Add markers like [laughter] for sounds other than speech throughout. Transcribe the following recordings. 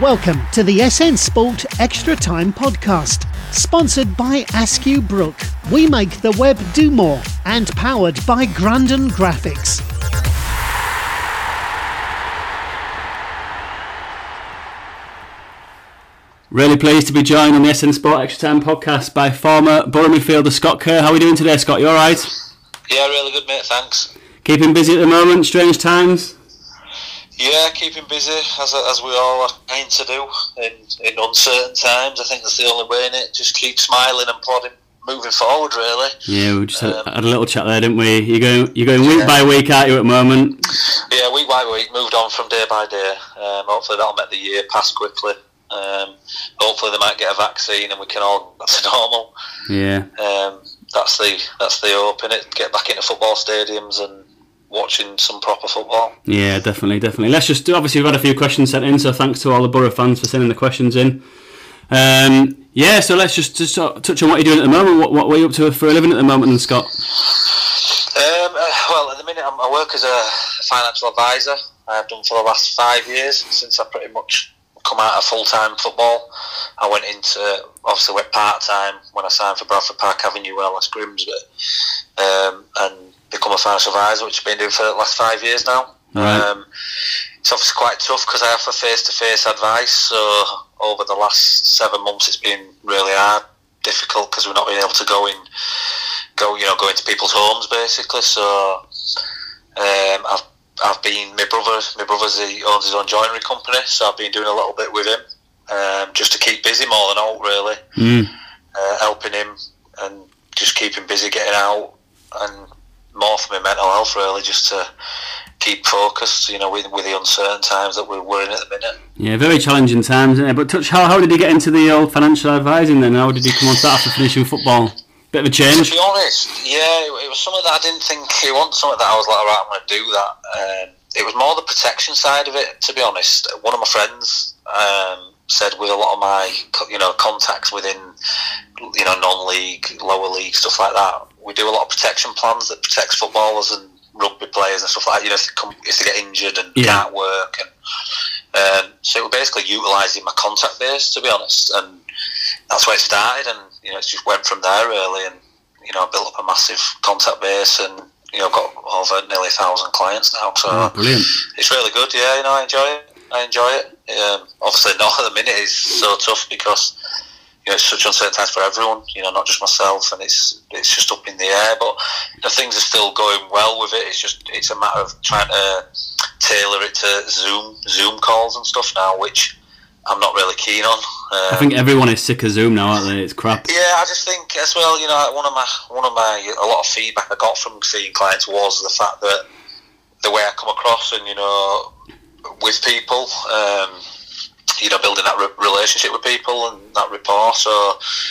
welcome to the SN Sport Extra Time podcast, sponsored by Askew Brook. We make the web do more and powered by Grandon Graphics. Really pleased to be joined on the SN Sport Extra Time podcast by former Boro midfielder Scott Kerr. How are we doing today, Scott? You all right? Yeah, really good, mate. Thanks. Keeping busy at the moment. Strange times. Yeah, keeping busy as, as we all are trying to do in, in uncertain times. I think that's the only way in it. Just keep smiling and plodding, moving forward. Really. Yeah, we just had, um, had a little chat there, didn't we? You're going, you're going week yeah. by week, aren't you, at the moment? Yeah, week by week, moved on from day by day. Um, hopefully that'll make the year pass quickly. Um, hopefully they might get a vaccine and we can all back to normal. Yeah. Um, that's the that's the hope in it. Get back into football stadiums and watching some proper football. Yeah, definitely, definitely. Let's just do. Obviously, we've had a few questions sent in, so thanks to all the Boro fans for sending the questions in. Um, yeah, so let's just, just touch on what you're doing at the moment. What, what are you up to for a living at the moment, and Scott? Um, uh, well, at the minute, I'm, I work as a financial advisor. I've done for the last five years since I pretty much come out of full time football. I went into obviously went part time when I signed for Bradford Park Avenue LS Grimsby, um, and become a financial advisor, which I've been doing for the last five years now. Right. Um, it's obviously quite tough because I offer face to face advice. So over the last seven months, it's been really hard, difficult because we're not being able to go in, go you know, go into people's homes basically. So um, I've I've been my brother. My brother's he owns his own joinery company, so I've been doing a little bit with him, um, just to keep busy more than all, really, mm. uh, helping him and just keep him busy, getting out and more for my mental health really, just to keep focused. You know, with with the uncertain times that we're, we're in at the minute. Yeah, very challenging times, isn't it? But touch, how how did he get into the old financial advising then? How did he come on to that after finishing football? Bit of a change. To be honest, yeah, it, it was something that I didn't think he wanted. Something that I was like, all right, I'm going to do that. Um, it was more the protection side of it. To be honest, one of my friends um, said with a lot of my you know contacts within you know non-league, lower league stuff like that, we do a lot of protection plans that protects footballers and rugby players and stuff like that. You know, if they, come, if they get injured and yeah. can't work, and um, so we're basically utilising my contact base, to be honest, and that's where it started. And you know, it just went from there really, and you know, I built up a massive contact base, and you know, I've got over nearly a thousand clients now. So oh, brilliant! It's really good. Yeah, you know, I enjoy it. I enjoy it. Um, obviously, not at the minute is so tough because you know it's such uncertain times for everyone. You know, not just myself, and it's it's just up in the air. But you know, things are still going well with it. It's just it's a matter of trying to tailor it to Zoom Zoom calls and stuff now, which I'm not really keen on. Um, I think everyone is sick of Zoom now, aren't they? It's crap. Yeah, I just think as well. You know, one of my one of my a lot of feedback I got from seeing clients was the fact that the way I come across and you know with people, um, you know, building that re- relationship with people and that rapport. So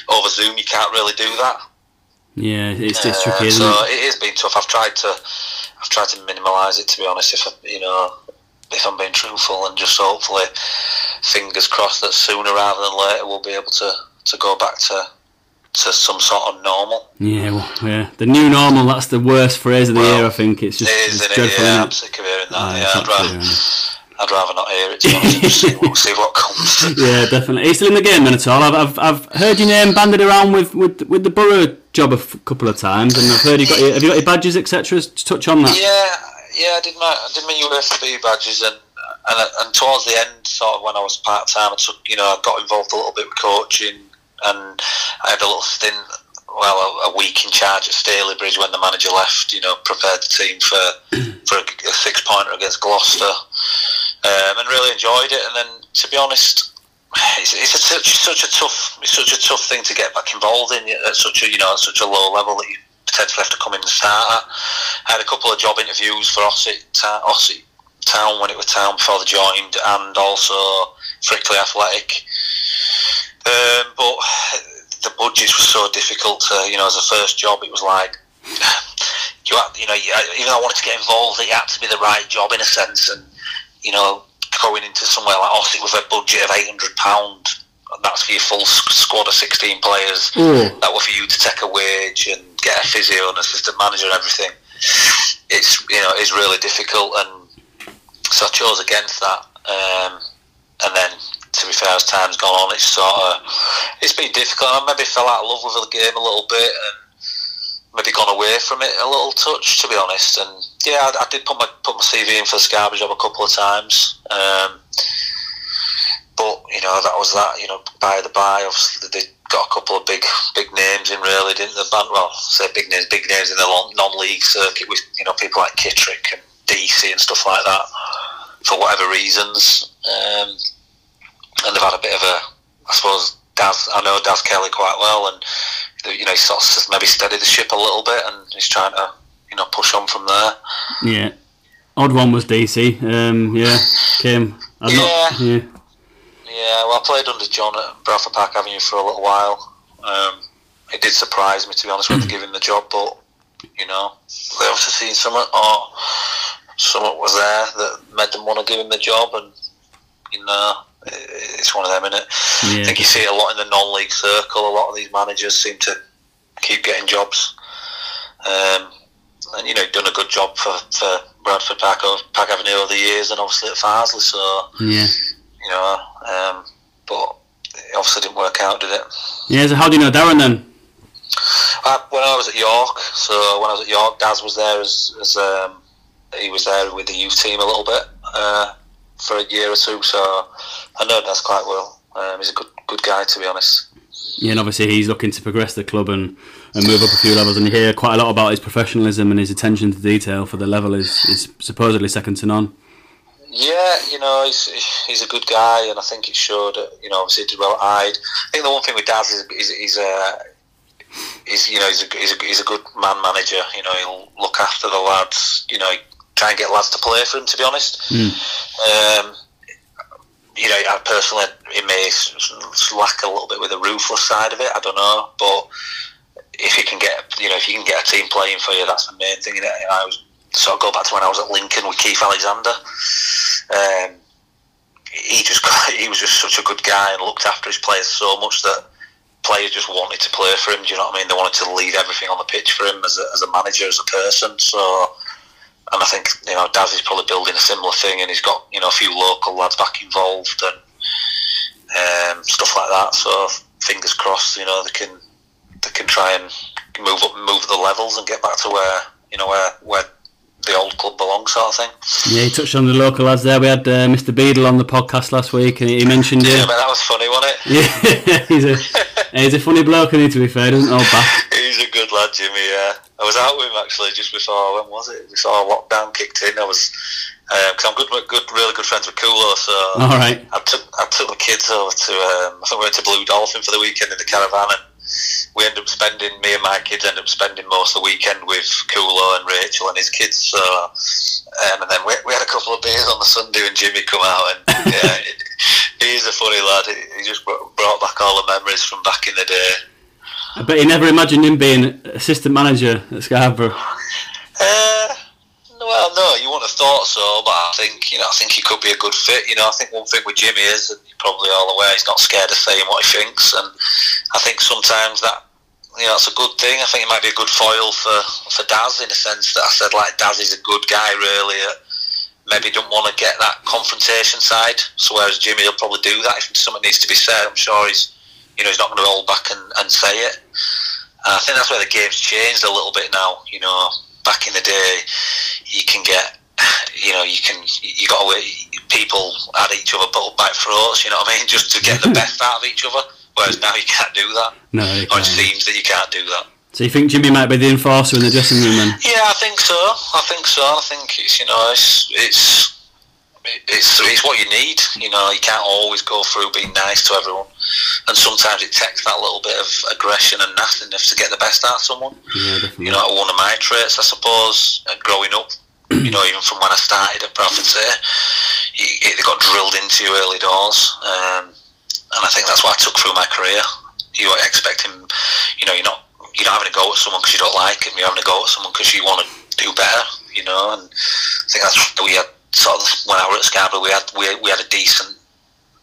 over Zoom, you can't really do that. Yeah, it's, it's tricky. Uh, so it? it has been tough. I've tried to, I've tried to minimalise it. To be honest, if you know, if I'm being truthful, and just hopefully, fingers crossed that sooner rather than later we'll be able to, to go back to to some sort of normal. Yeah, well, yeah. The new normal, that's the worst phrase of the well, year, I think. It's just it is, it's dreadful, it? Yeah, I'm sick of hearing that. Oh, yeah, I'd rather, I'd rather not hear it, see, what, see what comes. [laughs] yeah, definitely. Are you still in the game then at all? I've, I've, I've heard your name banded around with, with, with the Boro job a f- couple of times, and I've heard you got your, have you got your badges, etc. To touch on that. Yeah, yeah, I did my, I did my UEFA B badges, and and, and towards the end, sort of when I was part time, I took, you know, I got involved a little bit with coaching, and I had a little stint, well, a, a week in charge at Stalybridge when the manager left. You know, prepared the team for [clears throat] for a, a six pointer against Gloucester, um, and really enjoyed it. And then, to be honest, it's, it's a, such, such a tough, it's such a tough thing to get back involved in at such a, you know, such a low level that you potentially have to come in and start. I had a couple of job interviews for Ossett, Ossett Town when it was Town before they joined, and also Frickley Athletic. Um, but the budgets were so difficult. To, you know, as a first job, it was like [sighs] you had, you know, even though I wanted to get involved, it had to be the right job in a sense. And you know, going into somewhere like Ossett with a budget of eight hundred pound, that's for your full squad of sixteen players. Mm. That were for you to take a wage and get a physio and assistant manager and everything. It's you know, it's really difficult and so I chose against that. Um, and then to be fair, as time's gone on, it's sort of it's been difficult. I maybe fell out of love with the game a little bit and maybe gone away from it a little touch, to be honest. And yeah, I, I did put my put my CV in for the Scarborough job a couple of times. Um, but you know that was that. You know, by the by, obviously they got a couple of big big names in really, didn't the band? Well, say big names, big names in the non-league circuit with you know people like Kittrick and Deacey and stuff like that for whatever reasons. Um, and they've had a bit of a, I suppose, Daz. I know Daz Kelly quite well, and you know, he sort of maybe steadied the ship a little bit, and he's trying to, know, push on from there. Yeah, odd one was Deacey. Um, yeah, came. I'm yeah. Not, yeah. Yeah. Well, I played under John at Bradford Park Avenue for a little while. Um, it did surprise me, to be honest, when they gave him the job, but you know, they obviously seen someone or something was there that made them want to give him the job, and you know, it's one of them, isn't it? Yeah. I think you see a lot in the non-league circle. A lot of these managers seem to keep getting jobs, um, and you know, done a good job for, for Bradford Park, Park Avenue over the years, and obviously at Farsley. So yeah, you know, um, but it obviously didn't work out, did it? Yeah. So how do you know Darren then? Uh, when I was at York, so when I was at York, Daz was there as, as um, he was there with the youth team a little bit. Uh, for a year or two, so I know Daz quite well. Um, he's a good good guy, to be honest. Yeah, and obviously he's looking to progress the club and, and move up a few levels. And you hear quite a lot about his professionalism and his attention to detail for the level is, is supposedly second to none. Yeah, you know, he's he's a good guy, and I think it showed. You know, obviously he did well at Hyde. I think the one thing with Daz is he's, he's a he's you know he's a, he's a he's a good man manager. You know, he'll look after the lads. You know, try and get lads to play for him. To be honest, mm. um, you know, I personally it may slack a little bit with the ruthless side of it. I don't know, but if you can get you know if you can get a team playing for you, that's the main thing. I was sort of go back to when I was at Lincoln with Keith Alexander. Um, he just [laughs] he was just such a good guy and looked after his players so much that players just wanted to play for him. Do you know what I mean? They wanted to leave everything on the pitch for him as a, as a manager, as a person. So and I think you know Daz is probably building a similar thing, and he's got you know a few local lads back involved and um, stuff like that. So fingers crossed, you know they can they can try and move up, move the levels, and get back to where you know where where the old club belongs, sort of thing. Yeah, he touched on the local lads there. We had uh, Mr. Beadle on the podcast last week, and he mentioned you. yeah, man, that was funny, wasn't it? Yeah, [laughs] he's a he's a funny bloke, and he to be fair, doesn't hold back. [laughs] he's a good lad, Jimmy. Yeah, I was out with him actually just before when was it? Before lockdown kicked in. I was because um, I'm good, good, really good friends with Kulo. So all right, I took I took the kids over to um, [laughs] I think we went to Blue Dolphin for the weekend in the caravan, and we end up spending me and my kids end up spending most of the weekend with Kulo and Rachel and his kids. So um, and then we, we had a couple of beers on the Sunday when Jimmy come out, and [laughs] yeah, he's a funny lad. He just brought back all the memories from back in the day. But you never imagined him being assistant manager at Scarborough. Uh, well, no, you wouldn't have thought so, but I think you know, I think he could be a good fit. You know, I think one thing with Jimmy is, and you're probably all aware, he's not scared of saying what he thinks, and I think sometimes that you know, that's a good thing. I think it might be a good foil for for Daz in a sense that I said like Daz is a good guy, really. maybe don't want to get that confrontation side. So whereas Jimmy will probably do that if something needs to be said. I'm sure he's you know, he's not going to hold back and, and say it. I think that's where the game's changed a little bit now. You know, back in the day, you can get, you know, you can, you got to people at each other by throats. You know what I mean? [laughs] Just to get the best out of each other. Whereas now you can't do that. No, or it seems that you can't do that. So you think Jimmy might be the enforcer in the dressing room then? Yeah, I think so. I think so. I think it's you know it's it's it's it's what you need. You know, you can't always go through being nice to everyone, and sometimes it takes that little bit of aggression and nastiness to get the best out of someone. Yeah. You know, one of my traits, I suppose, growing up. [clears throat] you know, even from when I started at Bradford it got drilled into you early doors, um, and I think that's what I took through my career. You expect him, you know, you're not you're not having a go at someone because you don't like him. You're having a go at someone because you want to do better. You know, and I think that's what we had sort of when I was at Scarborough, we had we, we had a decent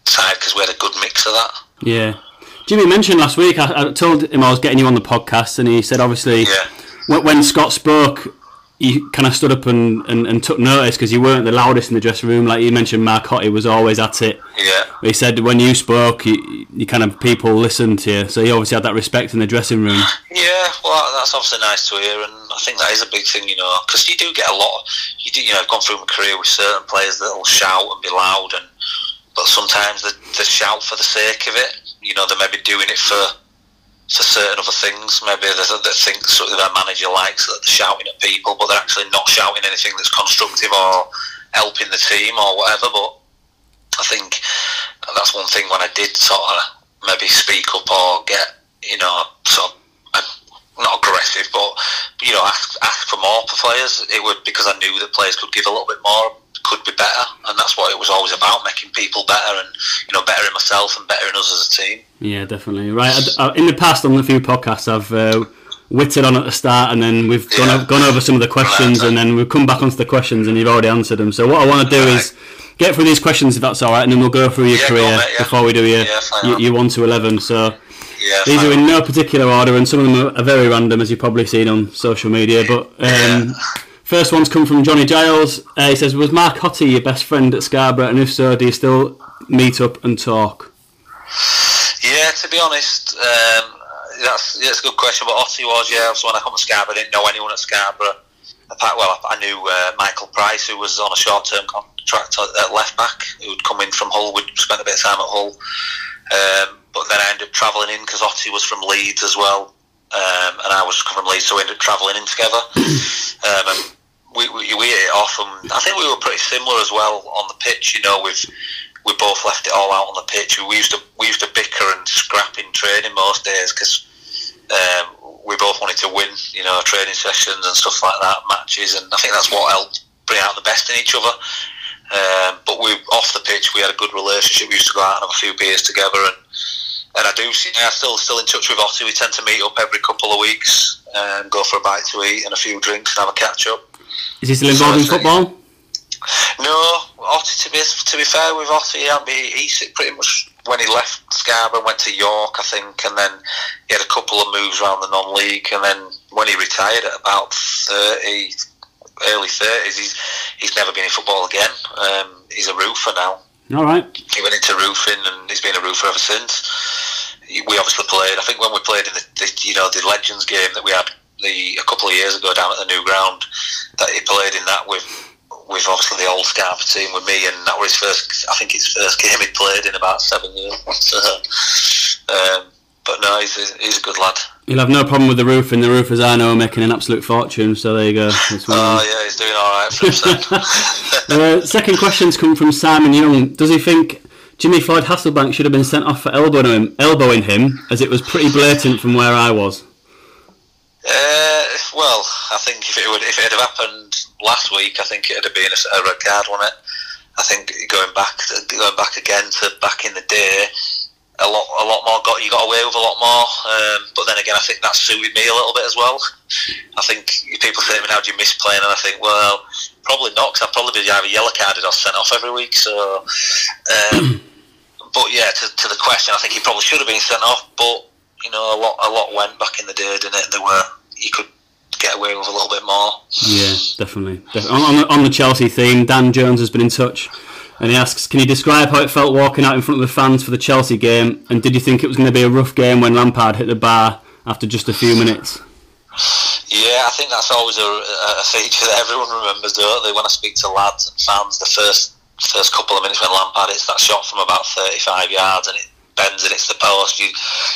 side because we had a good mix of that. Yeah. Jimmy mentioned last week. I, I, told him I was getting you on the podcast, and he said obviously yeah. when, when, Scott spoke you kind of stood up and, and, and took notice because you weren't the loudest in the dressing room. Like you mentioned, Mark Hotte was always at it. Yeah. He said when you spoke, you, you kind of people listened to you, so he obviously had that respect in the dressing room. Yeah, well, that's obviously nice to hear, and I think that is a big thing, you know, because you do get a lot. You do, you know, I've gone through my career with certain players that will shout and be loud, and but sometimes they, they shout for the sake of it. You know, they may be doing it for for certain other things. Maybe they, they think sort of their manager likes that they're shouting at people, but they're actually not shouting anything that's constructive or helping the team or whatever. But I think that's one thing when I did sort of maybe speak up or get, you know, sort of not aggressive, but you know, ask ask for more for players. It would because I knew that players could give a little bit more, could be better, and that's what it was always about: making people better, and you know, better in myself and better in us as a team. Yeah, definitely. Right. I, in the past, on a few podcasts, I've uh, witted on at the start, and then we've gone, Yeah. gone over some of the questions, and then we've come back onto the questions, and you've already answered them. So what I want to do Right. is get through these questions, if that's all right, and then we'll go through your Yeah, career on, mate, yeah. before we do your, your one to eleven. So Yeah, these are in no particular order, and some of them are, very random, as you've probably seen on social media. But um, first one's come from Johnny Giles. Uh, he says, "Was Mark Hotte your best friend at Scarborough, and if so, do you still meet up and talk?" Yeah, to be honest, um, that's yeah, it's a good question. But Otty was yeah. So when I come to Scarborough, I didn't know anyone at Scarborough. Apart, well, I knew uh, Michael Price, who was on a short-term contract at left back, who'd come in from Hull. We'd spent a bit of time at Hull, um, but then I ended up travelling in because Otty was from Leeds as well, um, and I was from Leeds, so we ended up travelling in together. [coughs] um, and we, we, we hit it off, and I think we were pretty similar as well on the pitch. You know, with we both left it all out on the pitch. We used to we used to bicker and scrap in training most days because um, we both wanted to win. You know, training sessions and stuff like that, matches, and I think that's what helped bring out the best in each other. Um, but we off the pitch, we had a good relationship. We used to go out and have a few beers together, and and I do see. I'm still still in touch with Otty. We tend to meet up every couple of weeks and go for a bite to eat and a few drinks and have a catch up. Is he still involved in So football? No, Otty. To be to be fair with Otty, he, he pretty much when he left Scarborough went to York, I think, and then he had a couple of moves around the non-league, and then when he retired at about thirty, early thirties, he's he's never been in football again. Um, he's a roofer now. All right. He went into roofing, and he's been a roofer ever since. We obviously played. I think when we played in the, the you know the Legends game that we had the a couple of years ago down at the new ground, that he played in that with with obviously the old Scarborough team with me, and that was his first. I think his first [laughs] game he played in about seven years. [laughs] So, um, but no, he's a, he's a good lad. He'll have no problem with the roof, and the roofers I know are making an absolute fortune. So there you go. [laughs] That's one of Oh them. yeah, he's doing all right for himself. [laughs] Uh, second question's come from Simon Young. Does he think Jimmy Floyd Hasselbaink should have been sent off for elbowing him, elbowing him, as it was pretty blatant from where I was? Uh, well, I think if it would, if it had happened last week, I think it'd have been a, a red card, wouldn't it? I think going back, going back again to back in the day, a lot, a lot more got you got away with a lot more. Um, but then again, I think that suited me a little bit as well. I think people say to me now, "Do you miss playing?" And I think, well, probably not, because I'd probably be either yellow carded or sent off every week. So, um, [clears throat] but yeah, to, to the question, I think he probably should have been sent off, but you know, a lot, a lot went back in the day, didn't it? There were you could get away with a little bit more. Yeah, definitely. Def- on, on, the, on the Chelsea theme, Dan Jones has been in touch, and he asks, "Can you describe how it felt walking out in front of the fans for the Chelsea game? And did you think it was going to be a rough game when Lampard hit the bar after just a few minutes?" Yeah, I think that's always a, a feature that everyone remembers, don't they? When I speak to lads and fans, the first first couple of minutes when Lampard hits that shot from about 35 yards and it bends and it's the post, you,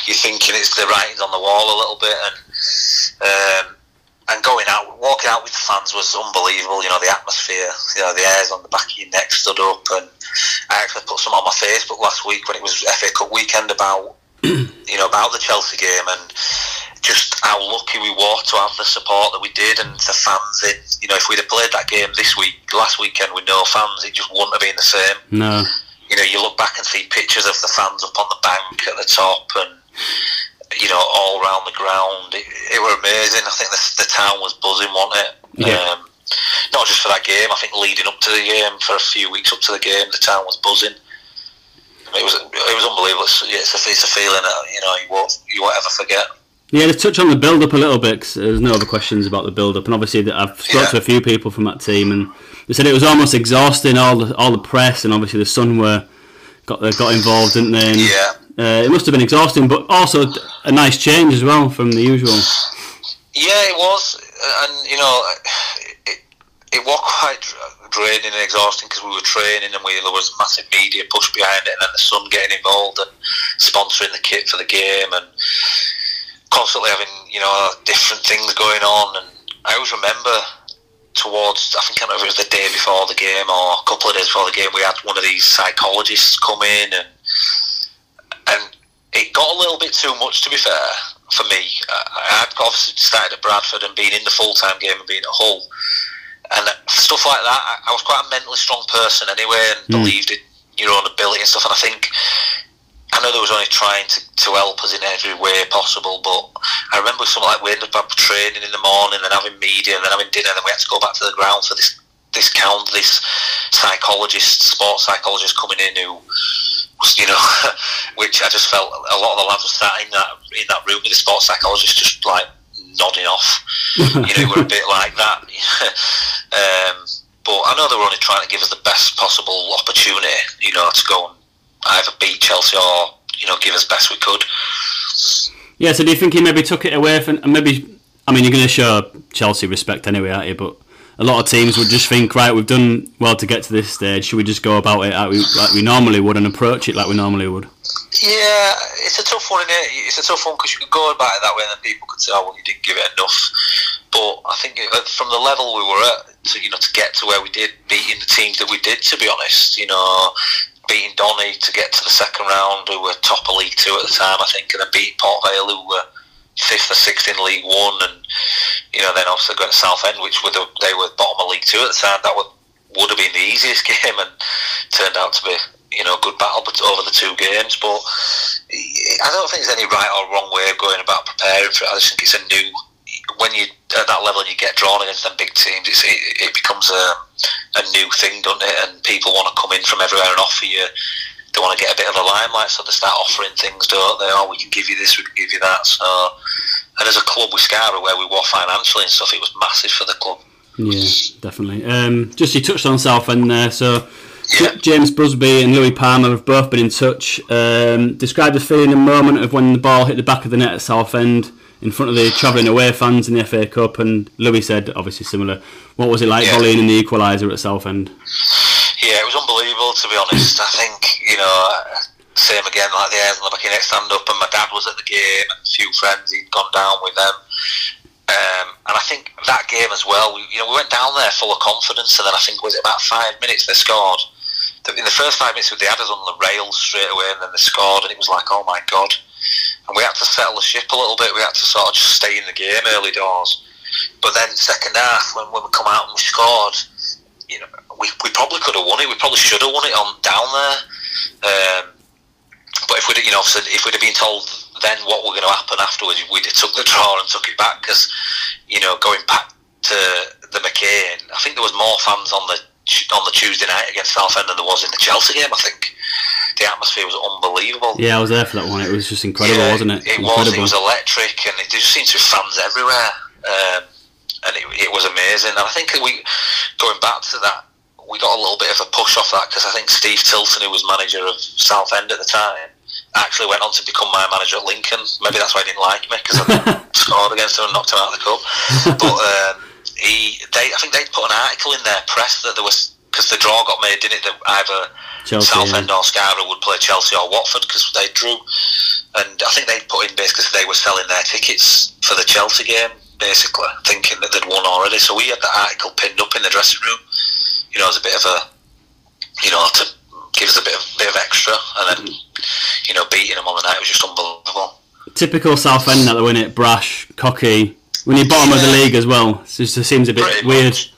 you're thinking it's the writings on the wall a little bit. And um, and going out, walking out with the fans was unbelievable. You know, the atmosphere, you know, the hairs on the back of your neck stood up. And I actually put some on my Facebook last week when it was FA Cup weekend about, [clears throat] you know, about the Chelsea game and just how lucky we were to have the support that we did and the fans in. You know, if we'd have played that game this week, last weekend with no fans, it just wouldn't have been the same. No. You know, you look back and see pictures of the fans up on the bank at the top and, you know, all around the ground. It, it were amazing. I think the, the town was buzzing, wasn't it? Yeah. Um, not just for that game, I think leading up to the game, for a few weeks up to the game, the town was buzzing. It was it was unbelievable. It's, it's, a, it's a feeling that you know you won't you won't ever forget. Yeah, let's touch on the build up a little bit. Cause there's no other questions about the build up, and obviously I've spoke Yeah. to a few people from that team, and they said it was almost exhausting. All the all the press, and obviously the Sun were got got involved, didn't they? And, Yeah. Uh, it must have been exhausting, but also a nice change as well from the usual. Yeah, it was, and you know, it, it was quite draining and exhausting because we were training and we, there was massive media push behind it, and then the Sun getting involved and sponsoring the kit for the game, and constantly having you know different things going on. And I always remember towards I think know if it was the day before the game or a couple of days before the game, we had one of these psychologists come in and it got a little bit too much to be fair for me. I I'd obviously started at Bradford and been in the full time game and being at Hull. And stuff like that, I, I was quite a mentally strong person anyway and hmm. believed in your own ability and stuff. And I think, I know there was only trying to, to help us in every way possible, but I remember something like we ended up training in the morning and having media and then having dinner and then we had to go back to the ground for this this count, this psychologist, sports psychologist coming in who you know, [laughs] which I just felt a lot of the lads were sat in that in that room with the sports psychologist, just like nodding off. [laughs] you know, we were a bit like that. [laughs] um, but I know they were only trying to give us the best possible opportunity, you know, to go and either beat Chelsea or you know give us best we could. Yeah, so do you think he maybe took it away from and maybe? I mean, you're going to show Chelsea respect anyway, aren't you? But a lot of teams would just think, right, we've done well to get to this stage. Should we just go about it like we, like we normally would and approach it like we normally would? Yeah, it's a tough one, is it? It's a tough one because you could go about it that way, and then people could say, "Oh, well, you didn't give it enough." But I think uh, from the level we were at, to you know, to get to where we did, beating the teams that we did, to be honest, you know, beating Donny to get to the second round, who were top of League Two at the time, I think, and then beating Port Vale, who were fifth or sixth in League One, and you know, then obviously to Southend, which were the, they were bottom of League Two at the time. That would would have been the easiest [laughs] game, and turned out to be you know a good battle over the two games. But I don't think there's any right or wrong way of going about preparing for it. I just think it's a new when you at that level and you get drawn against them big teams, it, it becomes a, a new thing, doesn't it? And people want to come in from everywhere and offer you. They want to get a bit of the limelight, so they start offering things, don't they? Oh, we can give you this, we can give you that. So, and as a club with Scarborough, where we were financially and stuff, it was massive for the club. Yeah, definitely. Um, just you touched on Southend there, so Yeah. James Busby and Louis Palmer have both been in touch. Um, describe the feeling and moment of when the ball hit the back of the net at Southend in front of the travelling away fans in the FA Cup, and Louis said, obviously similar. What was it like Yeah. volleying in the equaliser at Southend? Yeah, it was unbelievable to be honest. I think you know, same again like the airs on the back of neck stand up, and my dad was at the game, and a few friends he'd gone down with them. Um, and I think that game as well, we, you know, we went down there full of confidence, and then I think was it about five minutes they scored. In the first five minutes, they had us on the rails straight away, and then they scored, and it was like, oh my god! And we had to settle the ship a little bit. We had to sort of just stay in the game early doors. But then second half, when, when we come out and we scored, you know, we, we probably could have won it. We probably should have won it on down there. Um, but if we'd, you know, if we'd have been told then what were going to happen afterwards, we'd have took the draw and took it back because, you know, going back to the McCain, I think there was more fans on the on the Tuesday night against Southend than there was in the Chelsea game. I think the atmosphere was unbelievable. Yeah, I was there for that one. It was just incredible, Yeah, wasn't it? It was. It was electric, and it just seemed to be fans everywhere, um, and it, it was amazing. And I think we, going back to that, we got a little bit of a push off that because I think Steve Tilson, who was manager of Southend at the time, actually went on to become my manager at Lincoln. Maybe that's why he didn't like me because I [laughs] scored against him and knocked him out of the cup. [laughs] But um, he, they, I think they put an article in their press that there was because the draw got made, didn't it? That either Chelsea, Southend yeah. or Scarborough would play Chelsea or Watford because they drew. And I think they put in basically they were selling their tickets for the Chelsea game, basically thinking that they'd won already. So we had that article pinned up in the dressing room, you know, as a bit of a, you know, to give us a bit of bit of extra, and then you know beating them on the night was just unbelievable. Typical Southend that they win it, brash, cocky. When you're bottom of the league as well, it just seems a bit Pretty weird. much.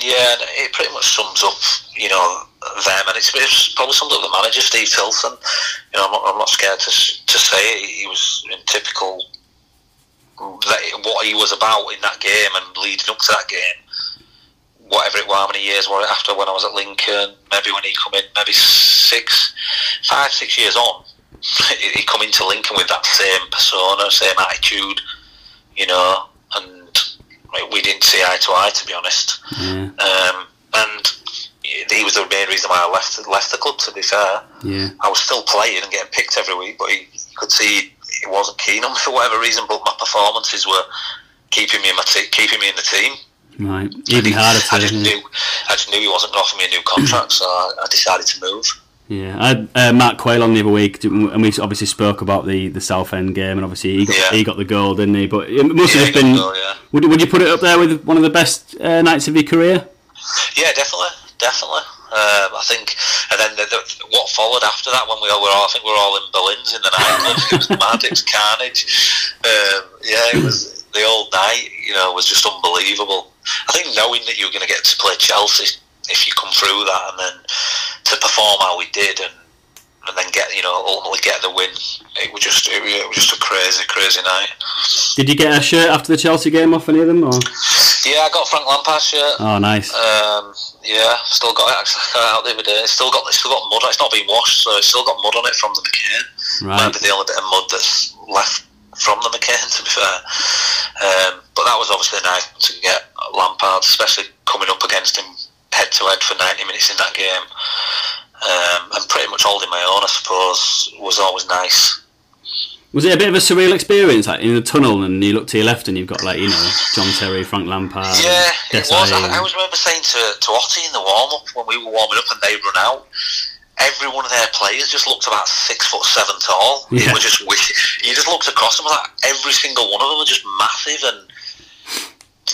Yeah, it pretty much sums up, you know, them, and it's, it's probably sums up the manager, Steve Tilson. You know, I'm not, I'm not scared to to say it. He was in typical that what he was about in that game and leading up to that game. Whatever it was, how many years were it after when I was at Lincoln? Maybe when he come in, maybe six, five, six years on. [laughs] he, come into Lincoln with that same persona, same attitude, you know, and we didn't see eye to eye, to be honest. Yeah. Um, and he was the main reason why I left left the club. To be fair, Yeah. I was still playing and getting picked every week, but he you could see he wasn't keen on me [laughs] for whatever reason. But my performances were keeping me in my te- keeping me in the team. Right. Even harder I to. just knew I just knew he wasn't going to offer me a new contract, so I, I decided to move. Yeah, I had uh, Matt Quayle on the other week, and we obviously spoke about the, the Southend game, and obviously he got, Yeah. he got the goal, didn't he? But it must Yeah, have he just got been. goal, yeah. would, would you put it up there with one of the best uh, nights of your career? Yeah, definitely, definitely. Um, I think, and then the, the, what followed after that when we all were all, I think we were all in Berlin's in the nightclub. it was mad, it was carnage. Um, yeah, it was the old night. You know, was just unbelievable. I think knowing that you're going to get to play Chelsea if you come through that, and then to perform how we did, and and then get you know ultimately get the win. It was just it, was just a crazy, crazy night. Did you get a shirt after the Chelsea game off any of them? Or? Yeah, I got a Frank Lampard shirt. Oh, nice. Um, yeah, still got it actually [laughs] got out the other day. It's still got it's still got mud. It's not been washed, so it's still got mud on it from the McCain. Right. Might be the only bit of mud that's left from the McCain, [laughs] to be fair. Um, but that was obviously nice to get Lampard, especially coming up against him head to head for ninety minutes in that game, um, and pretty much holding my own. I suppose was always nice. Was it a bit of a surreal experience, like in the tunnel, and you look to your left, and you've got like you know John Terry, Frank Lampard, Yeah, it was. I, I always remember saying to, to Otty in the warm up when we were warming up and they run out. Every one of their players just looked about six foot seven tall. They Yeah. were just wicked. You just looked across them like every single one of them were just massive and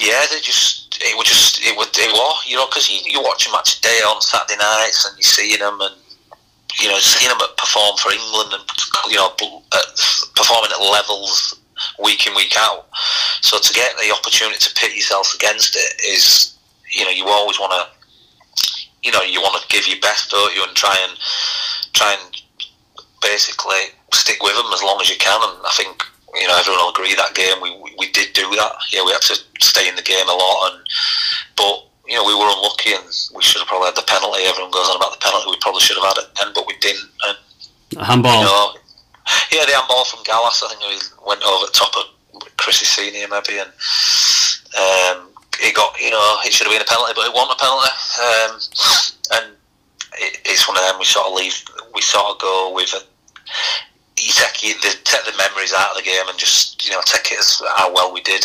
yeah, they just it was just it would it was you know because you, you watch a match a day on Saturday nights and you're seeing them and you know seeing them perform for England and you know performing at levels week in week out. So to get the opportunity to pit yourself against it is you know you always want to you know you want to give your best, don't you, and try and try and basically stick with them as long as you can. And I think you know everyone will agree that game we, we, we did do that. Yeah, we had to stay in the game a lot, and but you know we were unlucky, and we should have probably had the penalty. Everyone goes on about the penalty. We probably should have had it then, but we didn't. And A handball. you know, yeah, the handball from Gallas. I think he went over the top of Chrissy Senior maybe, and um, he got you know it should have been a penalty, but it wasn't a penalty. Um, and it, it's one of them we sort of leave. We sort of go with a. You take, you, the, take the memories out of the game and just you know take it as how well we did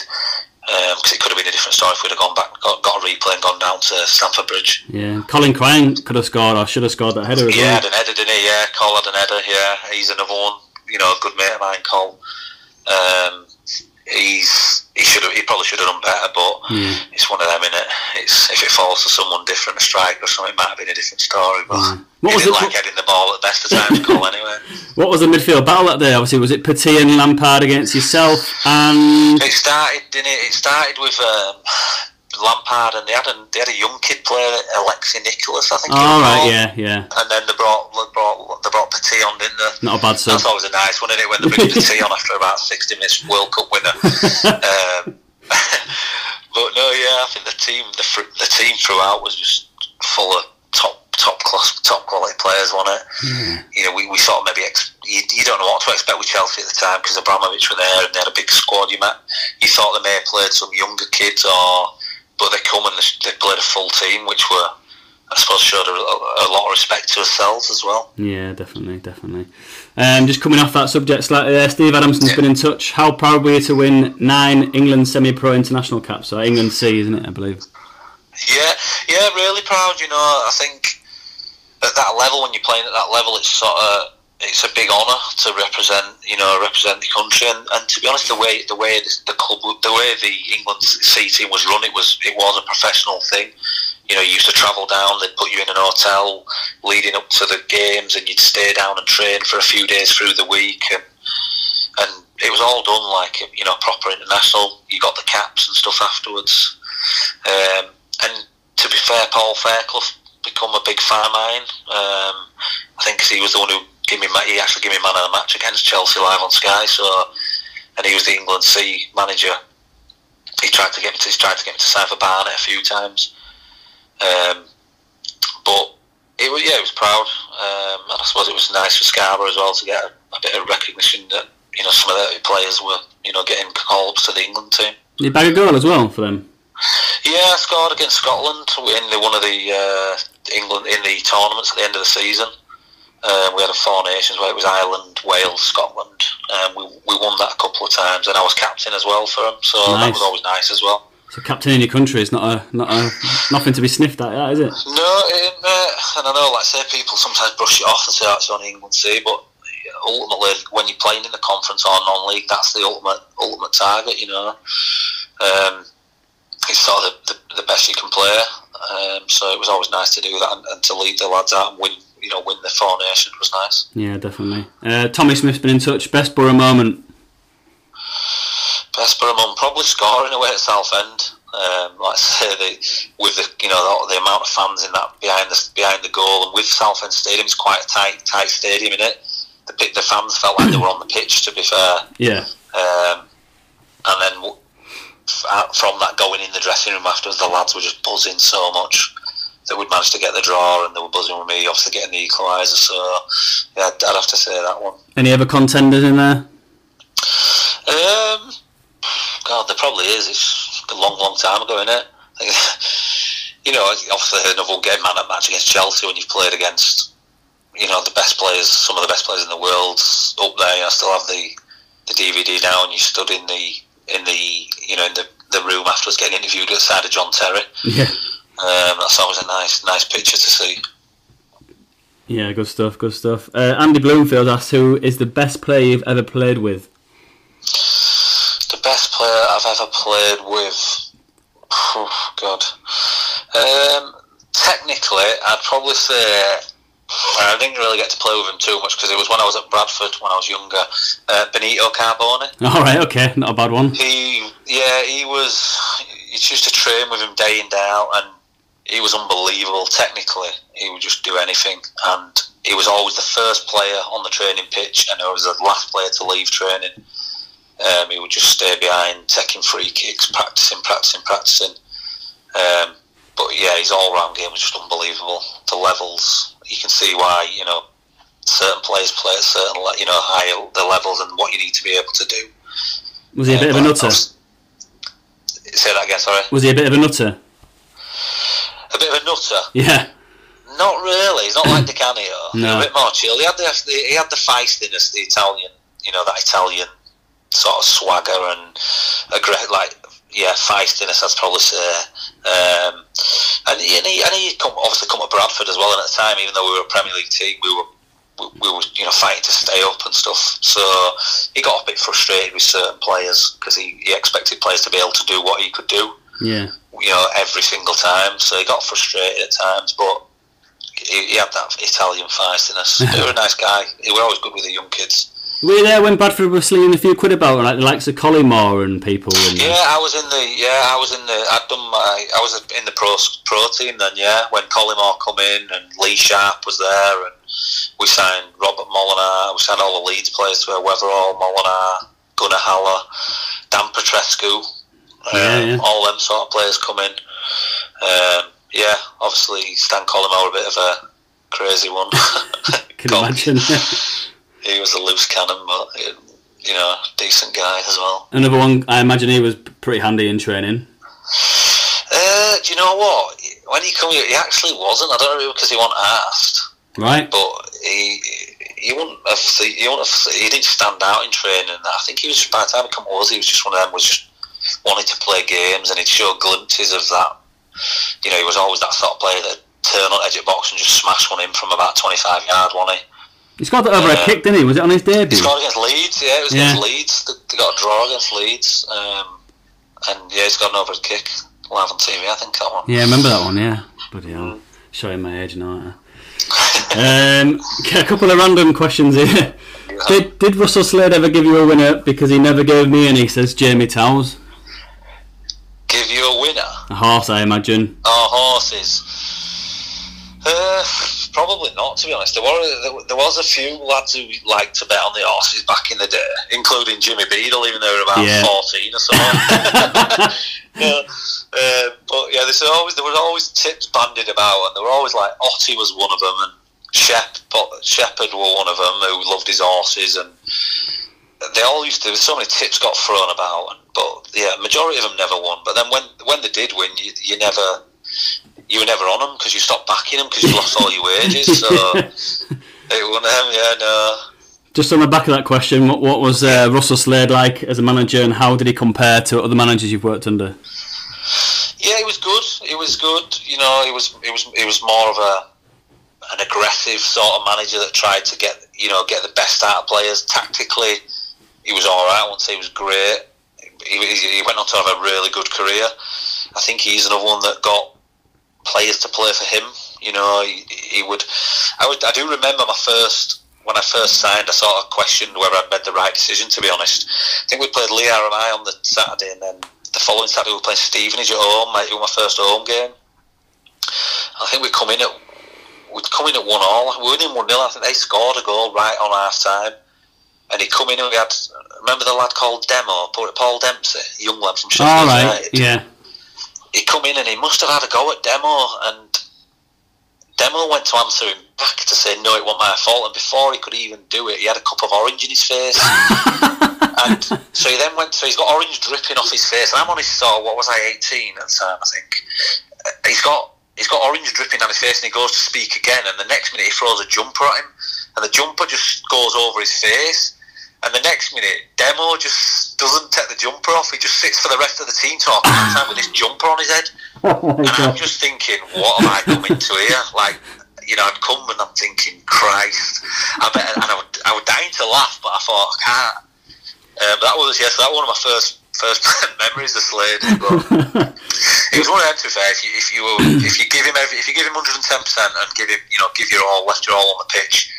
because it could have been a different story if we'd have gone back, got, got a replay and gone down to Stamford Bridge. Yeah, Colin Cryan could have scored or should have scored that header as Yeah, well. had an header, didn't he? Yeah, Cole had an header. Yeah, he's another one. You know, a good mate of mine, Cole. Um, he's he should have he probably should have done better, but Yeah. it's one of them, innit? It's if it falls to someone different, a striker or something, it might have been a different story. But Yeah. What was it- like heading the ball at the best of times, [laughs] Cole. Anyway, What was the midfield battle that day? Obviously, was it Petit and Lampard against yourself and it started, didn't it? It started with. Um, Lampard and they had a they had a young kid player, Alexi Nicolas, I think. was right, called. yeah, yeah, And then they brought they brought they brought Petit on, didn't they? not a bad sub. That's always a nice one, isn't it? When they bring [laughs] Petit on after about sixty minutes, World Cup winner. [laughs] um, [laughs] but no, yeah, I think the team the the team throughout was just full of top top class top quality players, wasn't it? You know, we, we sort of maybe ex- you, you don't know what to expect with Chelsea at the time because Abramovich were there and they had a big squad. You met you thought they may have played some younger kids or but they come and they, played a full team, which were I suppose showed a, a lot of respect to ourselves as well. Yeah, definitely, definitely. Um, just coming off that subject slightly there, Steve Adamson's Yeah. been in touch. How proud were you to win nine England semi-pro international caps? So England C, isn't it? I believe. Yeah, yeah, really proud. You know, I think at that level, when you're playing at that level, it's sort of it's a big honour to represent, you know, represent the country. And, and to be honest, the way the way the, club, the way the England C team was run, it was it was a professional thing. You know, you used to travel down. They'd put you in an hotel leading up to the games, and you'd stay down and train for a few days through the week, and and it was all done like you know proper international. You got the caps and stuff afterwards. Um, and to be fair, Paul Fairclough become a big fan of mine. Um, I think he was the one who gave me he actually gave me man of the match against Chelsea live on Sky. So, and he was the England C manager. He tried to get me to, he tried to get me to sign for Barnet a few times. Um, but it was yeah, it was proud. um, and I suppose it was nice for Scarborough as well to get a, a bit of recognition that you know some of the players were you know getting called to the England team. You bag a goal as well for them? Yeah, I scored against Scotland in the, one of the uh, England in the tournaments at the end of the season. Um, we had a four nations where it was Ireland, Wales, Scotland. Um, we, we won that a couple of times, and I was captain as well for them, so that was always nice as well. So captaining your country is not a not a nothing to be sniffed at, that, is it? No, it, uh, and I know, like I say, people sometimes brush it off and say oh, it's only England C, but ultimately, when you're playing in the conference or non-league, that's the ultimate ultimate target. You know, um, it's sort of the, the, the best you can play. Um, so it was always nice to do that and, and to lead the lads out and win. You know, win the four nations was nice. Yeah, definitely. Uh, Tommy Smith's been in touch. Best Boro moment. Best Boro mum probably scoring away at Southend. Um, like I say, the, with the you know the, the amount of fans in that behind the behind the goal, and with Southend Stadium, it's quite a tight tight stadium in it. The the fans felt like they were on the pitch. To be fair, Yeah. um, and then f- from that going in the dressing room afterwards, the lads were just buzzing so much that we'd managed to get the draw, and they were buzzing with me, obviously getting the equaliser. So yeah, I'd, I'd have to say that one. Any other contenders in there? Um, God, there probably is. It's a long, long time ago, isn't it? [laughs] You know, obviously another game man at match against Chelsea when you've played against, you know, the best players, some of the best players in the world up there. I still have the the DVD now, and you stood in the in the you know in the, the room afterwards getting interviewed at the side of John Terry. Yeah. Um, that's always a nice nice picture to see. Yeah, good stuff, good stuff. Uh, Andy Bloomfield asks who is the best player you've ever played with? The best player I've ever played with. Oh, God. Um, technically, I'd probably say. I didn't really get to play with him too much because it was when I was at Bradford when I was younger. Uh, Benito Carbone. [laughs] All right, okay, not a bad one. He, yeah, he was. You used to train with him day in day out, and he was unbelievable. Technically, he would just do anything, and he was always the first player on the training pitch, and he was the last player to leave training. Um, he would just stay behind, taking free kicks, practicing, practicing, practicing. Um, but yeah, his all-round game was just unbelievable. The levels, you can see why you know certain players play at certain, le- you know, higher the levels and what you need to be able to do. Was he a bit of a nutter? was- Say that again, sorry. Was he a bit of a nutter? A bit of a nutter. Yeah. Not really. He's not like Di Canio. [clears throat] No. A bit more chill. He had the, the he had the feistiness, the Italian, you know, that Italian sort of swagger and aggre- like yeah, feistiness. I'd probably say. Um, and he and he, and he come, obviously come to Bradford as well. And at the time, even though we were a Premier League team, we were we, we were you know fighting to stay up and stuff. So he got a bit frustrated with certain players because he, he expected players to be able to do what he could do Yeah. You know, every single time. So he got frustrated at times, but he, he had that Italian feistiness. [laughs] he was a nice guy. He was always good with the young kids. Were you there when Bradford was slinging a few quid about, like the likes of Collymore and people? And Yeah, I was in the yeah, I was in the I'd done my I was in the pro pro team then. Yeah, when Collymore come in and Lee Sharpe was there, and we signed Robert Molenaar. We signed all the Leeds players to Wetherall, Molenaar, Gunnar Halle, Dan Petrescu. Yeah, um, yeah. All them sort of players come in. Um, yeah, obviously Stan Collymore a bit of a crazy one. [laughs] [laughs] Can God, imagine. [laughs] He was a loose cannon, but you know, decent guy as well. Another one, I imagine he was pretty handy in training. Uh, do you know what? When he come here, he actually wasn't. I don't know because he wasn't asked, Right? but he he wouldn't have. He wouldn't have. He didn't stand out in training. I think he was just by the time he come us, he was just one of them. Was just wanted to play games, and he'd show glimpses of that. You know, he was always that sort of player that turn on edge of box and just smash one in from about twenty five yards, wasn't he? He scored that over a kick, didn't he? Was it on his debut? He scored against Leeds. Yeah, it was Yeah. against Leeds. They, got a draw against Leeds, um, and yeah, he's got an over kick live on TV. I think that one. Yeah, I remember that one, yeah. Bloody hell. Showing my age now, [laughs] um, a couple of random questions here. Did, did Russell Slade ever give you a winner because he never gave me any, says Jamie Towers? Give you a winner. A horse, I imagine. Oh, horses. Uh, probably not, to be honest. There, were, there, was a few lads who liked to bet on the horses back in the day, including Jimmy Beadle, even though they were about Yeah. 14 or something. [laughs] yeah. uh, but yeah, there's always, there was always tips bandied about, and there were always like, Otti was one of them, and Shep, Shepherd were one of them who loved his horses, and they all used to. There were so many tips got thrown about, but yeah, majority of them never won. But then when when they did win, you, you never you were never on them because you stopped backing them because you lost all your wages. So [laughs] it won them, yeah, no. Just on the back of that question, what, what was uh, Russell Slade like as a manager, and how did he compare to other managers you've worked under? Yeah, it was good. It was good. You know, it was it was it was more of a an aggressive sort of manager that tried to get you know get the best out of players. Tactically, he was all right. I won't say he was great. He, he went on to have a really good career. I think he's another one that got players to play for him. You know, he, he would. I would. I do remember my first when I first signed, I sort of questioned whether I'd made the right decision. To be honest, I think we played Leigh RMI on the Saturday, and then the following Saturday we playing Stevenage at home. It was my first home game. I think we come in at we'd come in at one all. We were in one 0 I think they scored a goal right on half time, and he come in and we had remember the lad called Demo, Paul Dempsey, young lad from Sheffield All right, United. yeah. He come in and he must have had a go at Demo, and Demo went to answer him back to say no, it wasn't my fault. And before he could even do it, he had a cup of orange in his face. [laughs] and so he then went. So he's got orange dripping off his face, and I'm on his sort. What was I, 18 at the time? I think uh, he's got he's got orange dripping down his face, and he goes to speak again. And the next minute, he throws a jumper at him, and the jumper just goes over his face. And the next minute, Demo just doesn't take the jumper off. He just sits for the rest of the team talking time with this jumper on his head. [laughs] Oh and God. I'm just thinking, what am I coming to here? Like, you know, I'd come and I'm thinking, Christ. I bet, and I, would, I was dying to laugh, but I thought, I can't. Um, that was, yes, that was one of my first first [laughs] memories of Slade. But it was one of them. To be fair, if you if you if you give him every, if you give him 110 percent and give him you know give your all, left your all on the pitch,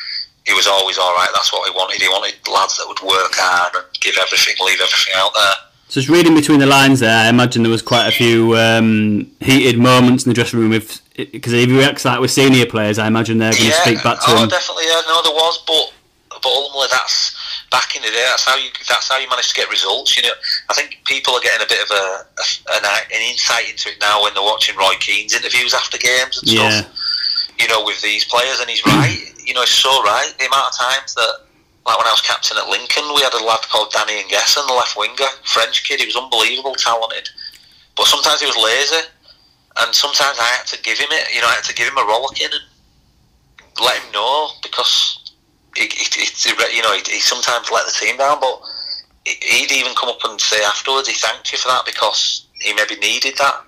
he was always all right. That's what he wanted. He wanted lads that would work hard and give everything, leave everything out there. So just reading between the lines there, I imagine there was quite a few um, heated moments in the dressing room. If because if he reacts like with senior players, I imagine they're going yeah, to speak back to oh, him. definitely. Yeah, no, there was, but but ultimately that's back in the day. That's how you that's how you manage to get results. You know, I think people are getting a bit of a, a an, an, insight into it now when they're watching Roy Keane's interviews after games and yeah. stuff. You know, with these players, and he's right you know, it's so right. The amount of times that, like when I was captain at Lincoln, we had a lad called Danny Nguessan, the left winger, French kid. He was unbelievable, talented, but sometimes he was lazy, and sometimes I had to give him it. You know, I had to give him a rollicking and let him know because he you know, he, he sometimes let the team down, but he'd even come up and say afterwards he thanked you for that because he maybe needed that.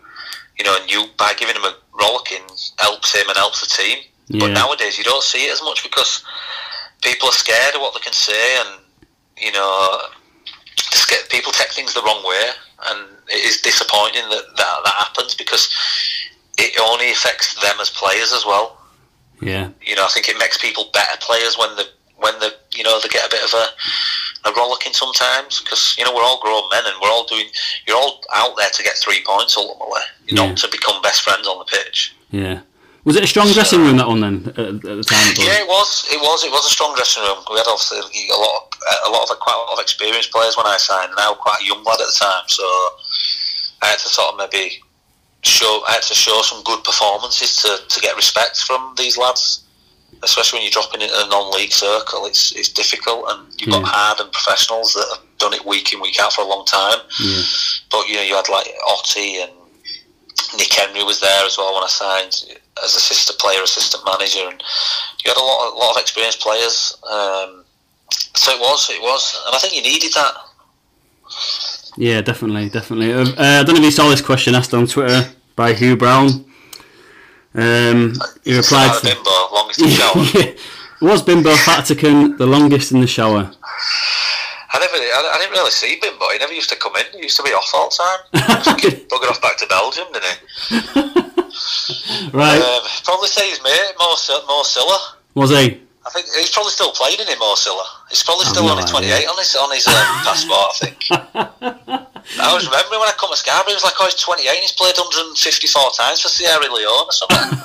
You know, and you by giving him a rollicking helps him and helps the team. Yeah. But nowadays you don't see it as much because people are scared of what they can say, and you know, people take things the wrong way, and it is disappointing that that, that happens because it only affects them as players as well. Yeah, you know, I think it makes people better players when they when they you know they get a bit of a a rollicking sometimes because you know we're all grown men and we're all doing you're all out there to get three points ultimately, yeah. not to become best friends on the pitch. Yeah. Was it a strong dressing room that one then at, at the time? Yeah, it was. It was. It was a strong dressing room. We had obviously a lot, of, a lot of quite a lot of experienced players when I signed. Now quite a young lad at the time, so I had to sort of maybe show. I had to show some good performances to, to get respect from these lads. Especially when you're dropping into a non-league circle, it's it's difficult, and you've got hard and professionals that have done it week in week out for a long time. Yeah. But you know, you had like Hotte and Nick Henry was there as well when I signed as assistant player, assistant manager, and you had a lot, a lot of experienced players. Um, so it was, it was, and I think you needed that. Yeah, definitely, definitely. Uh, I don't know if you saw this question asked on Twitter by Hugh Brown. Um, he replied, "Bimbo, longest in shower." [laughs] yeah. Was Bimbo Vatican the longest in the shower? I never, I, I, didn't really see Bimbo. He never used to come in. He used to be off all the time. [laughs] Bugger off back to Belgium, didn't he? [laughs] right. Um, probably say his mate, Mo, Mo Silla. Was he? I think he's probably still playing in it, Mo Silla. He's probably still on his 28 on his on his um, [laughs] passport, I think. I was remembering when I come to Scarborough, he was like, oh, he's 28 and he's played 154 times for Sierra Leone or something.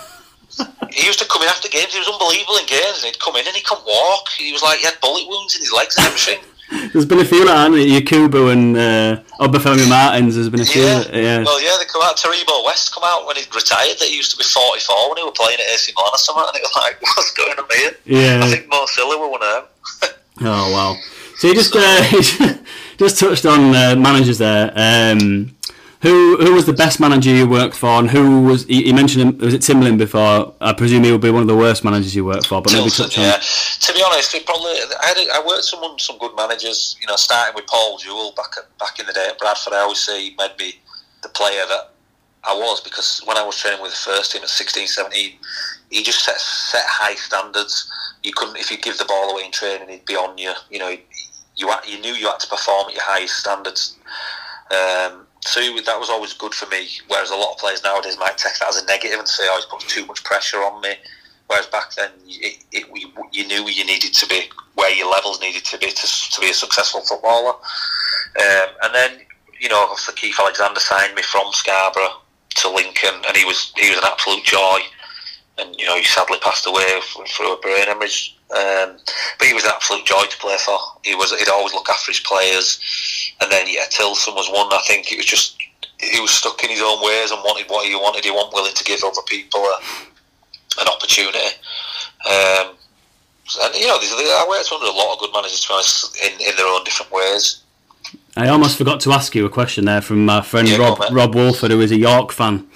[laughs] he used to come in after games. He was unbelievable in games, and he'd come in and he couldn't walk. He was like he had bullet wounds in his legs and everything. There's been a few like that, Yakubu and uh, Obafemi Martins. There's been a few. Yeah. yeah. Well, yeah, they come out. Taribo West come out when he retired. That he used to be 44 when he was playing at AC Milan or something, and it was like, [laughs] what's going on here? Yeah. I think Mo Silla were one of them. [laughs] Oh wow! So you just uh, [laughs] just touched on uh, managers there. Um, who who was the best manager you worked for, and who was you, you mentioned him, was it Timlin before? I presume he would be one of the worst managers you worked for, but maybe touch on. yeah. To be honest, we probably I, had a, I worked some some good managers. You know, starting with Paul Jewell back at, back in the day at Bradford. I always say he made me the player that I was because when I was training with the first team at 16, 17, he just set set high standards. You couldn't if you give the ball away in training, he'd be on you. You know, you you knew you had to perform at your highest standards. Um, so that was always good for me. Whereas a lot of players nowadays might take that as a negative and say, "Oh, he's put too much pressure on me." Whereas back then, it, it, you knew you needed to be where your levels needed to be to, to be a successful footballer. Um, and then, you know, obviously Keith Alexander signed me from Scarborough to Lincoln, and he was he was an absolute joy. And you know, he sadly passed away through a brain hemorrhage. Um, but he was an absolute joy to play for. He was he'd always look after his players. And then yeah, Tilson was one. I think it was just he was stuck in his own ways and wanted what he wanted. He wasn't willing to give other people a, an opportunity. Um, and you know, I worked under a lot of good managers, to honest, in, in their own different ways. I almost forgot to ask you a question there from my friend Yeah, Rob go on, mate. Rob Wolford, who is a York fan.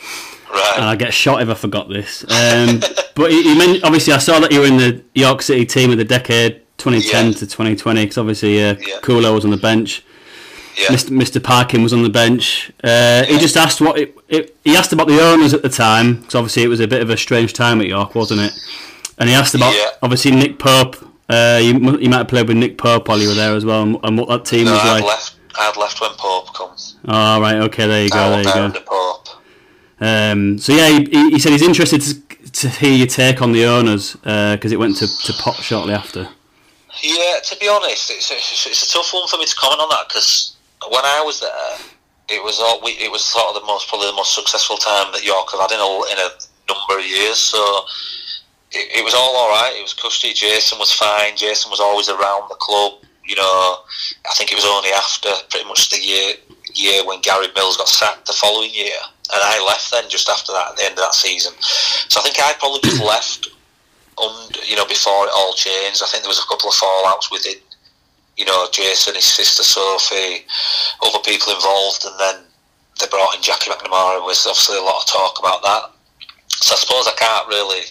Right. And I get shot if I forgot this. Um, [laughs] but he, he meant, obviously, I saw that you were in the York City team of the decade 2010 Yeah. to 2020, because obviously uh, Yeah. Kulo was on the bench. yeah. Mr. Mr. Parkin was on the bench. Uh, He just asked what it, it, he asked about the owners at the time because obviously it was a bit of a strange time at York, wasn't it? And he asked about obviously Nick Pope. Uh, you, you might have played with Nick Pope while you were there as well, and, and what that team No, was I'd like. left. I'd left when Pope comes. Oh right, okay, there you go, I there you go. Um, so yeah, he, he- said he's interested to, to hear your take on the owners because it went to, to pot shortly after. Yeah, to be honest, it's a, it's a tough one for me to comment on that because when I was there, it was all we, it was sort of the most probably the most successful time that York have had in a in a number of years. So it, it was all all right. It was cushy. Jason was fine. Jason was always around the club. You know, I think it was only after pretty much the year year when Gary Mills got sacked the following year, and I left then just after that at the end of that season. So I think I probably just [clears throat] left und, you know, before it all changed. I think there was a couple of fallouts with it. You know, Jason, his sister Sophie, other people involved, and then they brought in Jackie McNamara. There Was obviously a lot of talk about that. So I suppose I can't really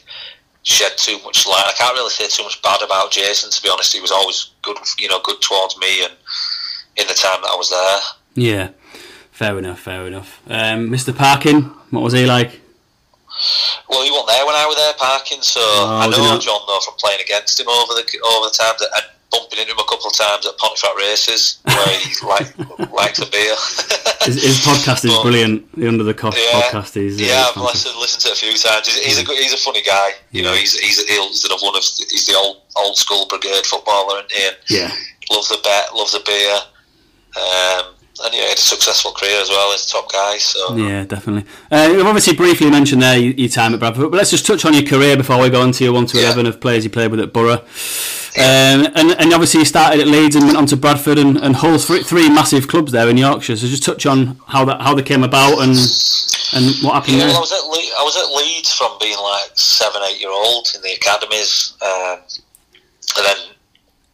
shed too much light. I can't really say too much bad about Jason. To be honest, he was always good, you know, good towards me, and in the time that I was there. Yeah, fair enough, fair enough. Um, Mr. Parkin, what was he like? Well, he wasn't there when I was there Parkin, so I know? John though from playing against him over the over the time that and bumping into him a couple of times at Pontefract races where he [laughs] like likes a beer. His, his podcast is [laughs] But- brilliant. The Under the Cosh Yeah, podcast is uh, yeah, I've listened, listened to it a few times. He's, he's a good, he's a funny guy. You know, he's he's he's another one of he's the old old school brigade footballer? And Yeah, loves the bet, loves a beer, um, and yeah, he had a successful career as well. He's a top guy. So yeah, definitely. Uh, you've obviously briefly mentioned there your, your time at Bradford, but let's just touch on your career before we go on to your one to Yeah. eleven of players you played with at Boro. Um, and, and obviously you started at Leeds and went on to Bradford and, and Hull, three, three massive clubs there in Yorkshire. So just touch on how that how they came about and and what happened Yeah, there. well, I was at Le- I was at Leeds from being like seven, eight year old in the academies, um, and then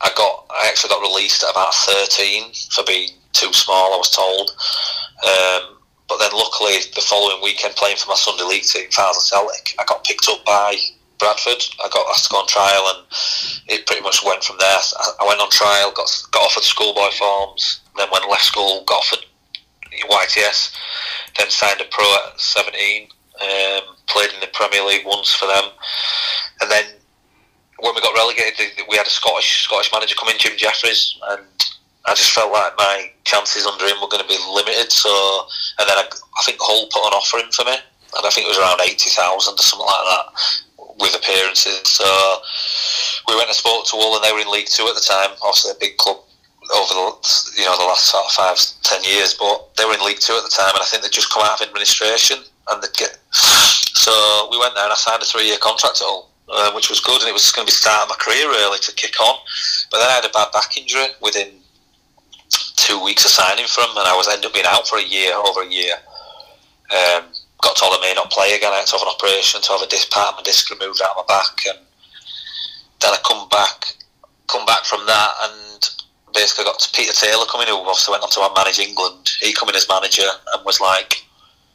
I got I actually got released at about thirteen for being too small. I was told, um, but then luckily the following weekend playing for my Sunday league team, Farsley Celtic, I got picked up by Bradford. I got asked to go on trial, and it pretty much went from there. I, I went on trial, got got offered schoolboy forms, then when I left school, got offered YTS, then signed a pro at 17, um, played in the Premier League once for them, and then when we got relegated, we had a Scottish Scottish manager come in, Jim Jeffries, and I just felt like my chances under him were going to be limited. So, and then I, I think Hull put an offer in for me, and I think it was around eighty thousand or something like that with appearances. So we went and spoke to Hull, and they were in League Two at the time. Obviously, a big club over the you know the last sort of five ten years, but they were in League Two at the time, and I think they'd just come out of administration and they'd get. So we went there, and I signed a three year contract at Hull. Uh, which was good, and it was going to be the start of my career really to kick on. But then I had a bad back injury within two weeks of signing for him, and I was ended up being out for a year, over a year. Um, got told I may not play again. I had to have an operation to have a disc part my disc removed out of my back, and then I come back, come back from that, and basically got to Peter Taylor coming, who obviously went on to manage England. He come in as manager and was like,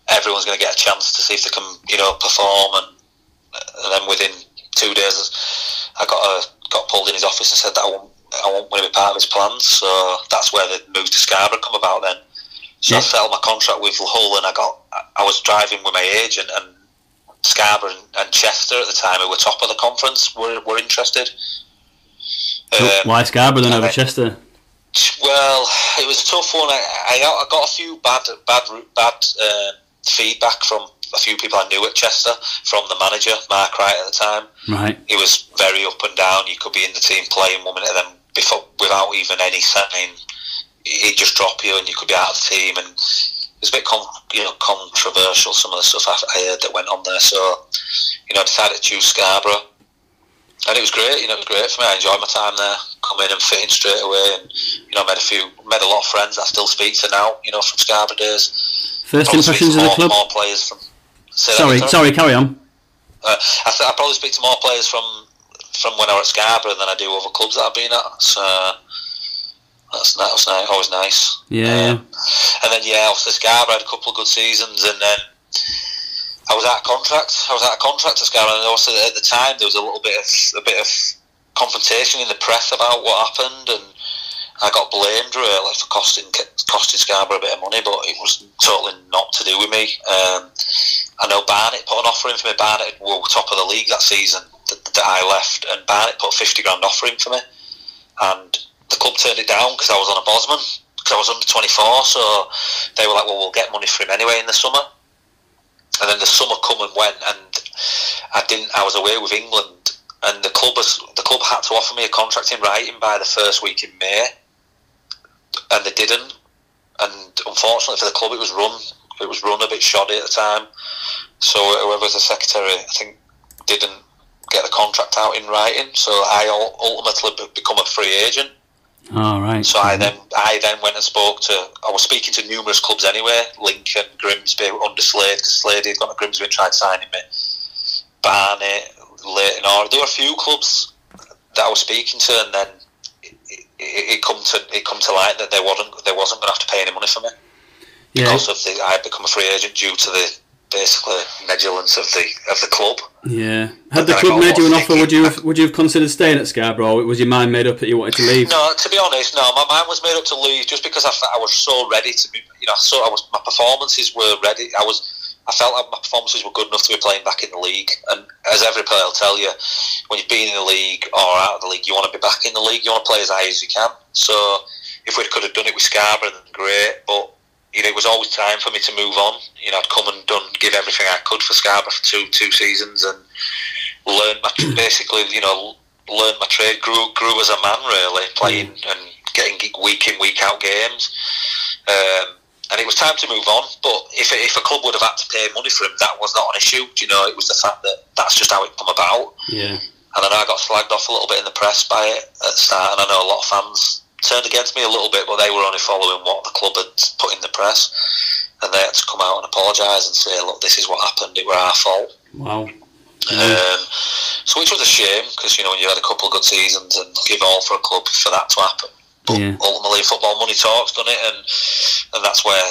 everyone's going to get a chance to see if they can, you know, perform. And, and then within two days, I got a, got pulled in his office and said that I won't, I won't want to be part of his plans. So that's where the move to Scarborough come about then. So yeah. I settled my contract with Hull and I got, I was driving with my agent and Scarborough and, Chester at the time, who were top of the conference, were, were interested. Um, Why Scarborough then over Chester? Well, it was a tough one. I, I, I got a few bad bad bad uh, feedback from a few people I knew at Chester from the manager Mark Wright at the time. Right, he was very up and down. You could be in the team playing one minute, and then before without even any sign, he'd just drop you, and you could be out of the team. And it was a bit con- you know controversial some of the stuff I heard that went on there. So you know, I decided to choose Scarborough and it was great. You know, it was great for me. I enjoyed my time there, come in and fit in straight away, and you know, made a few, made a lot of friends I still speak to now. You know, from Scarborough days. First probably impressions of the club. More players from. Sorry, sorry, carry on. Uh, I, th- I probably speak to more players from from when I was at Scarborough than I do other clubs that I've been at. So that's that was nice, always nice. Yeah. Um, and then yeah, obviously Scarborough had a couple of good seasons, and then I was out of contract. I was out of contract at Scarborough, and also at the time there was a little bit of a bit of confrontation in the press about what happened, and I got blamed really for costing costing Scarborough a bit of money, but it was totally not to do with me. Um, I know Barnet put an offer in for me. Barnet were top of the league that season that, I left, and Barnet put a fifty grand offer in for me, and the club turned it down because I was on a Bosman because I was under twenty four. So they were like, "Well, we'll get money for him anyway in the summer." and then the summer come and went, and I didn't. I was away with England, and the club was the club had to offer me a contract in writing by the first week in May, and they didn't. And unfortunately for the club, it was run. It was run a bit shoddy at the time. So whoever was the secretary, I think, didn't get the contract out in writing. So I ultimately become a free agent. All right. So I then I then went and spoke to. I was speaking to numerous clubs anyway. Lincoln, Grimsby, under Slade because Slade had gone to Grimsby and tried signing me. Barnet, Leyton Orient. There were a few clubs that I was speaking to, and then it, it, it come to it come to light that they wasn't they wasn't going to have to pay any money for me yeah. because of the I had become a free agent due to the basically negligence of the of the club. Yeah. Had the club made you an offer, would you have, would you have considered staying at Scarborough, or was your mind made up that you wanted to leave? No, to be honest, no. My mind was made up to leave just because I, felt I was so ready to be. You know, so I was my performances were ready. I was. I felt like my performances were good enough to be playing back in the league. And as every player will tell you, when you've been in the league or out of the league, you want to be back in the league. You want to play as high as you can. So if we could have done it with Scarborough, then great. But you know, it was always time for me to move on. You know, I'd come and done, give everything I could for Scarborough for two two seasons and learn my [clears throat] basically, you know, learn my trade. Grew grew as a man really, playing and getting week in week out games. Um, and it was time to move on. But if if a club would have had to pay money for him, that was not an issue. Do you know, it was the fact that that's just how it come about. Yeah. And I know I got slagged off a little bit in the press by it at the start, and I know a lot of fans turned against me a little bit, but they were only following what the club had put in the press, and they had to come out and apologise and say, "Look, this is what happened. It were our fault." Wow. Um, so which was a shame because you know when you had a couple of good seasons and give all for a club for that to happen. But yeah. ultimately, football money talks, done it, and and that's where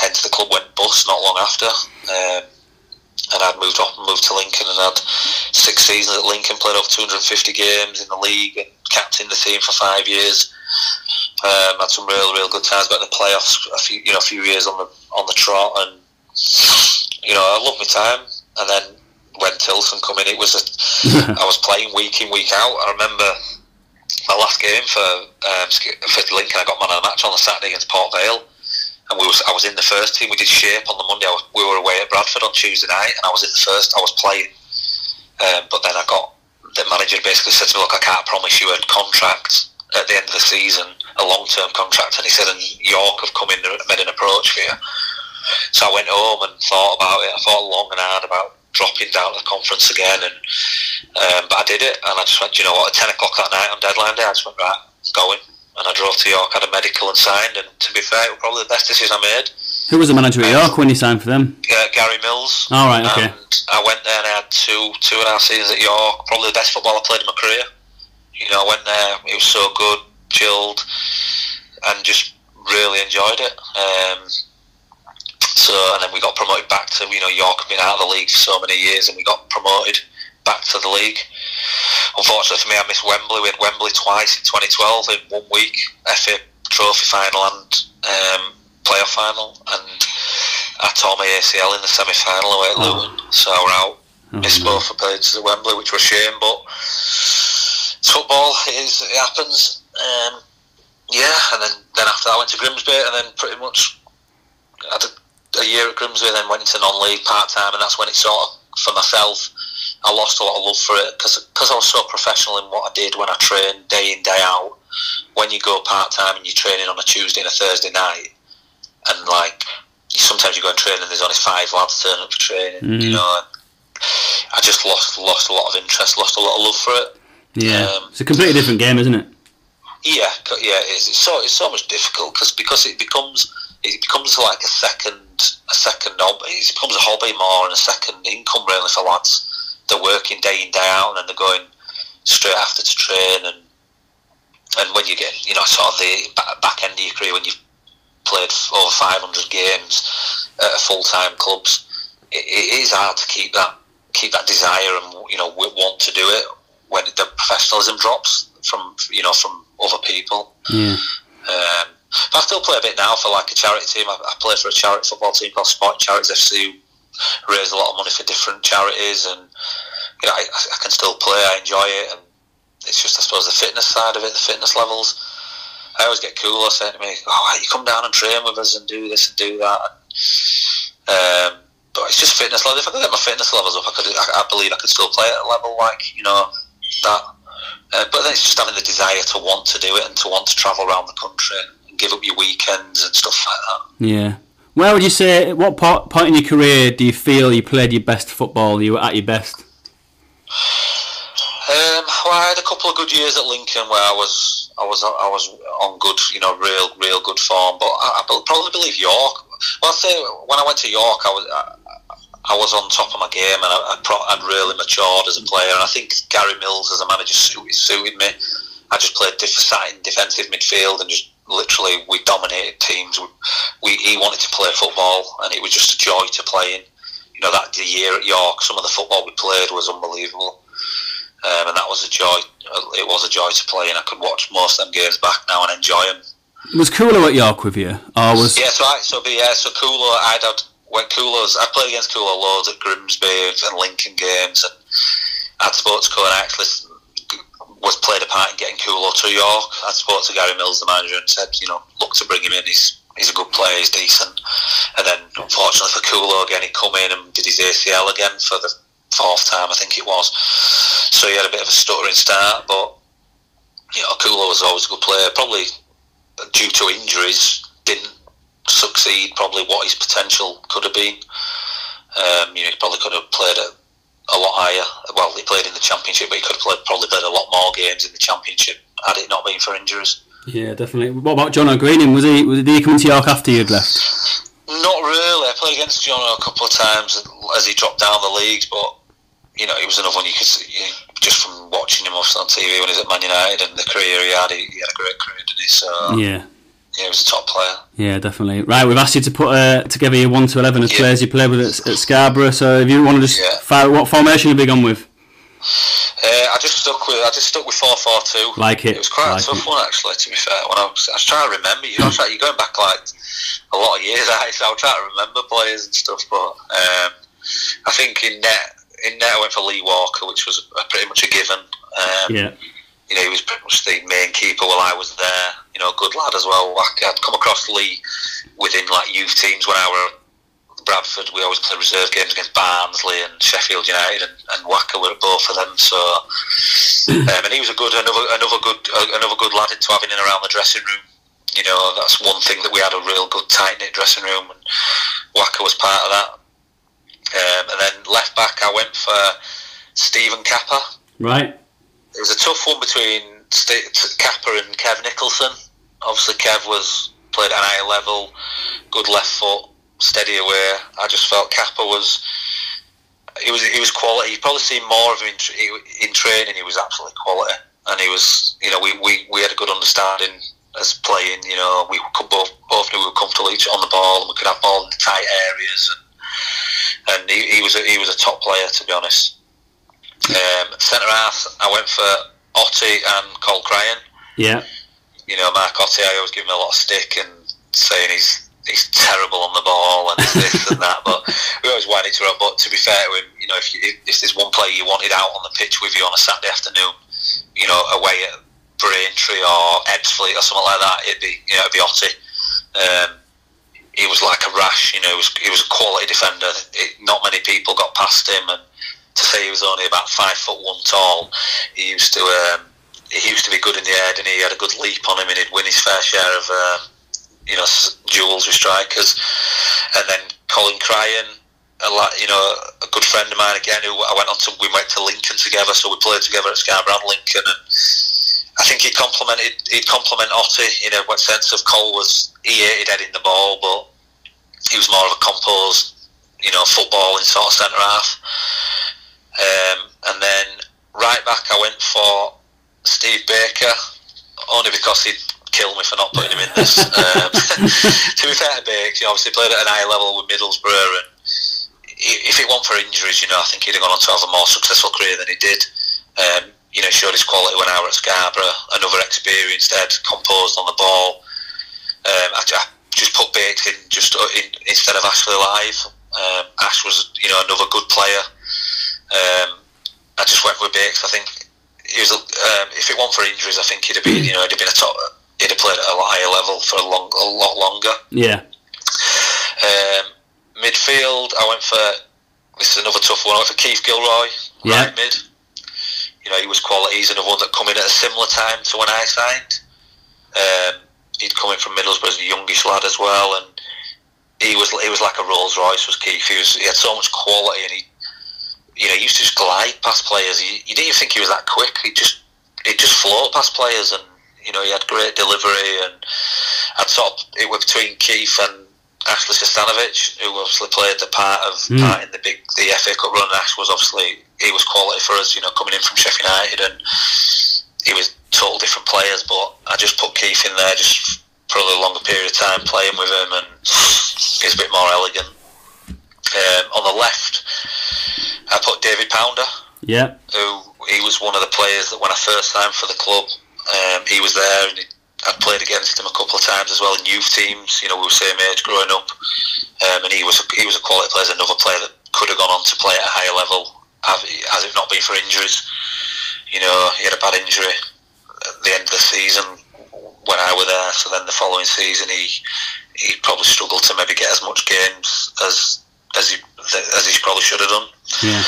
hence the club went bust not long after. Um, and I'd moved off, and moved to Lincoln and had six seasons at Lincoln, played over 250 games in the league and captained the team for five years. Um, had some real, real good times. Got in the playoffs a few, you know, a few years on the on the trot, and you know, I loved my time. And then when Tilson come in, it was a, [laughs] I was playing week in, week out. I remember my last game for um, for Lincoln. I got man of the match on the Saturday against Port Vale and we was I was in the first team. We did shape on the Monday. Was, we were away at Bradford on Tuesday night, and I was in the first. I was playing, um, but then I got the manager basically said to me, "Look, I can't promise you a contract at the end of the season, a long term contract." And he said, "And York have come in and made an approach for you." So I went home and thought about it. I thought long and hard about dropping down to the conference again, and um, but I did it, and I just went. You know what? At ten o'clock that night on deadline day, I just went right, going. and I drove to York, had a medical and signed. And to be fair, it was probably the best decision I made. Who was the manager at York when you signed for them? Uh, Gary Mills. All right, okay. And I went there and I had two two and a half seasons at York. Probably the best football I played in my career. You know, I went there. It was so good, chilled, and just really enjoyed it. Um, so, and then we got promoted back to you know York been out of the league for so many years, and we got promoted back to the league. Unfortunately for me, I missed Wembley. We had Wembley twice in 2012 in one week, FA Trophy final and um, playoff final, and I tore my ACL in the semi final away at Oh. Luton, so we're out. Oh, Missed no. both appearances at Wembley, which was a shame, but it's football. It, is, it happens. Um, yeah, and then, then after that, I went to Grimsby, and then pretty much had a, a year at Grimsby, and then went into non-league part-time, and that's when it sort of, for myself, I lost a lot of love for it because I was so professional in what I did when I trained day in day out. When you go part time and you're training on a Tuesday and a Thursday night, and like sometimes you go and train and there's only five lads turning up for training, you Mhm. know. I just lost lost a lot of interest, lost a lot of love for it. Yeah, Um, it's a completely different game, isn't it? Yeah, yeah, it's, it's so it's so much difficult because because it becomes it becomes like a second a second hobby. It becomes a hobby more and a second income really for lads. They're working day in day out and they're going straight after to train and and when you get you know sort of the back end of your career when you've played over 500 games at full time clubs, it, it is hard to keep that keep that desire and you know want to do it when the professionalism drops from you know from other people. Yeah. Um, but I still play a bit now for like a charity team. I, I play for a charity football team called Sport Charities FC, who raise a lot of money for different charities, and you know I, I can still play. I enjoy it, and it's just I suppose the fitness side of it, the fitness levels. I always get cooler saying to me, "Oh, you come down and train with us and do this and do that." Um, but it's just fitness level. If I could get my fitness levels up, I could. I, I believe I could still play at a level like you know that. Uh, but then it's just having the desire to want to do it and to want to travel around the country and give up your weekends and stuff like that. Yeah. Where would you say, at what part, point in your career do you feel you played your best football, you were at your best? Um, well, I had a couple of good years at Lincoln where I was, I was, I was on good, you know, real, real good form. But I, I probably believe York. Well, I say when I went to York, I was, I, I was on top of my game and I, I pro- I'd really matured as a player. And I think Gary Mills as a manager suited, suited me. I just played diff- sat in defensive midfield and just literally we dominated teams. We, we he wanted to play football and it was just a joy to play in. You know that the year at York, some of the football we played was unbelievable um, and that was a joy. It was a joy to play, and I could watch most of them games back now and enjoy them. Was Kulo at York with you? Or was. Yeah, so I, so yeah, so Kulo, I'd had when Kulo's, I played against Kulo loads at Grimsby and Lincoln games, and I'd spoke to and I actually was played a part in getting Kulo to York. I spoke to Gary Mills, the manager, and said, you know, look to bring him in. He's he's a good player. He's decent. And then, unfortunately for Kulo, again, he come in and did his ACL again for the fourth time, I think it was. So he had a bit of a stuttering start, but you know, was always a good player. Probably due to injuries, didn't succeed. Probably what his potential could have been. Um, you know, he probably could have played at a lot higher. Well, he played in the championship, but he could have played, probably played a lot more games in the championship had it not been for injuries. Yeah, definitely. What about John O'Greening? Was he, was, did he come to York after you'd left? Not really. I played against John a couple of times as he dropped down the leagues, but you know, he was another one you could see you, just from watching him off on TV when he was at Man United and the career he had. He, he had a great career, didn't he? So yeah. Yeah. he was a top player. Yeah, definitely. Right, we've asked you to put uh, together your 1 to 11 of Yeah. players you played with at, at Scarborough, so if you want to just Yeah. fire, what formation have you gone with? Uh, I just stuck with I just stuck with four four two. Like it. It was quite like a tough it. one actually. To be fair, when I was, I was trying to remember, you know, you're going back like a lot of years. [laughs] I so I was trying to remember players and stuff, but um, I think in net in net I went for Leigh Walker, which was a, pretty much a given. Um, Yeah. You know, he was pretty much the main keeper while I was there. You know, a good lad as well. I'd come across Lee within like youth teams when I were at Bradford. We always played reserve games against Barnsley and Sheffield United, and, and Wacker were at both of them. So, [clears throat] um, and he was a good, another, another good, uh, another good lad to have in and around the dressing room. You know, that's one thing that we had a real good tight knit dressing room, and Wacker was part of that. Um, and then left back, I went for Stephen Kappa Right. It was a tough one between Kappa and Kev Nicholson. Obviously, Kev was played at an high level, good left foot, steady away. I just felt Kappa was. He was he was quality. You probably seen more of him in, in training. He was absolutely quality, and he was you know we, we, we had a good understanding as playing. You know we could both both knew we were comfortable each on the ball, and we could have ball in tight areas, and and he, he was a, he was a top player to be honest. Um, Centre half, I went for Hotte and Cole Cryan. Yeah. You know, Mark Hotte, I always give him a lot of stick and saying he's he's terrible on the ball and this and that. But we always wanted to run. But to be fair to him, you know, if, you, if there's one player you wanted out on the pitch with you on a Saturday afternoon, you know, away at Braintree or Ebbsfleet or something like that, it'd be you know it'd be Hotte. Um, he was like a rash, you know. He was he was a quality defender. It, not many people got past him, and to say he was only about five foot one tall, he used to um, he used to be good in the air, and he had a good leap on him, and he'd win his fair share of um, you know duels with strikers. And then Colin Cryan, a lot, you know, a good friend of mine again, who I went on to we went to Lincoln together, so we played together at Scarborough Lincoln, and I think he complimented he'd compliment Hotte in a sense of Cole was he hated heading the ball, but he was more of a composed, you know, footballing sort of centre half. Um, and then right back, I went for Steve Baker, only because he'd kill me for not putting him in this. [laughs] um, [laughs] to be fair to Baker, he obviously played at an high level with Middlesbrough, and if it weren't for injuries, you know, I think he'd have gone on to have a more successful career than he did. Um, you know, showed his quality when I was at Scarborough. Another experienced head, composed on the ball. Um, I, I, just put Bates in just in, instead of Ashley Live. Um, Ash was, you know, another good player. Um, I just went with Bakes. I think he was. Um, if it weren't for injuries, I think he'd have been. You know, he'd have been a top. He'd have played at a lot higher level for a long, a lot longer. Yeah. Um, midfield, I went for. This is another tough one. I went for Keith Gilroy, Yeah. right mid. You know, he was quality. He's another one that come in at a similar time to when I signed. Um, he'd come in from Middlesbrough as a youngish lad as well, and he was he was like a Rolls Royce. Was Keith? He was he had so much quality, and he you know, he used to just glide past players. He, you didn't even think he was that quick. He just he just float past players, and you know, he had great delivery. And I'd sort of, it was between Keith and Ashley Sestanovic, who obviously played the part of Mm. part in the big the FA Cup run. Ash was obviously he was quality for us, you know, coming in from Sheffield United, and he was total different players. But I just put Keith in there just for a longer period of time, playing with him, and he's a bit more elegant. Um, on the left, I put David Pounder, Yeah. who he was one of the players that when I first signed for the club, um, he was there and he, I'd played against him a couple of times as well in youth teams. You know, we were same age growing up, um, and he was a, he was a quality player, another player that could have gone on to play at a higher level, has has it not been for injuries. You know, he had a bad injury at the end of the season when I were there. So then the following season, he he probably struggled to maybe get as much games as as he as he probably should have done. Yeah.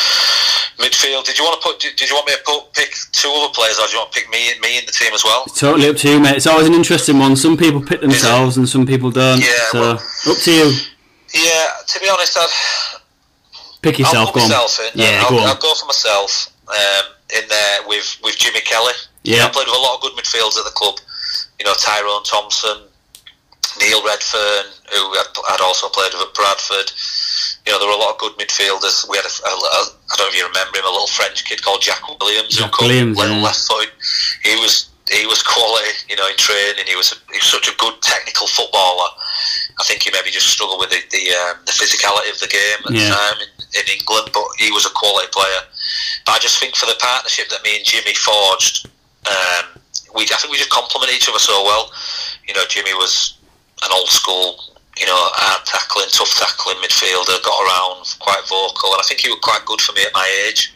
Midfield. Did you want to put? Did, did you want me to put pick two other players, or do you want to pick me me in the team as well? Totally up to you, mate. It's always an interesting one. Some people pick themselves and some people don't. Yeah, so well- up to you. Yeah. To be honest, I'd, Pick I'll yourself. put Go on. myself in. Yeah, I'll, go on. I'll go for myself um, in there with with Jimmy Kelly. Yeah. I played with a lot of good midfielders at the club. You know, Tyrone Thompson, Neil Redfearn, who I'd also played with Bradford. You know, there were a lot of good midfielders. We had, a, a, a, I don't know if you remember him, a little French kid called Jack Williams, Jack who Williams, little yeah. left footed. He was he was quality, you know, in training. He was a, he was such a good technical footballer. I think he maybe just struggled with the the, um, the physicality of the game at Yeah. the time in, in England, but he was a quality player. But I just think for the partnership that me and Jimmy forged, um, we I think we just complement each other so well. You know, Jimmy was an old school, you know, hard tackling, tough tackling midfielder, got around, quite vocal, and I think he was quite good for me at my age.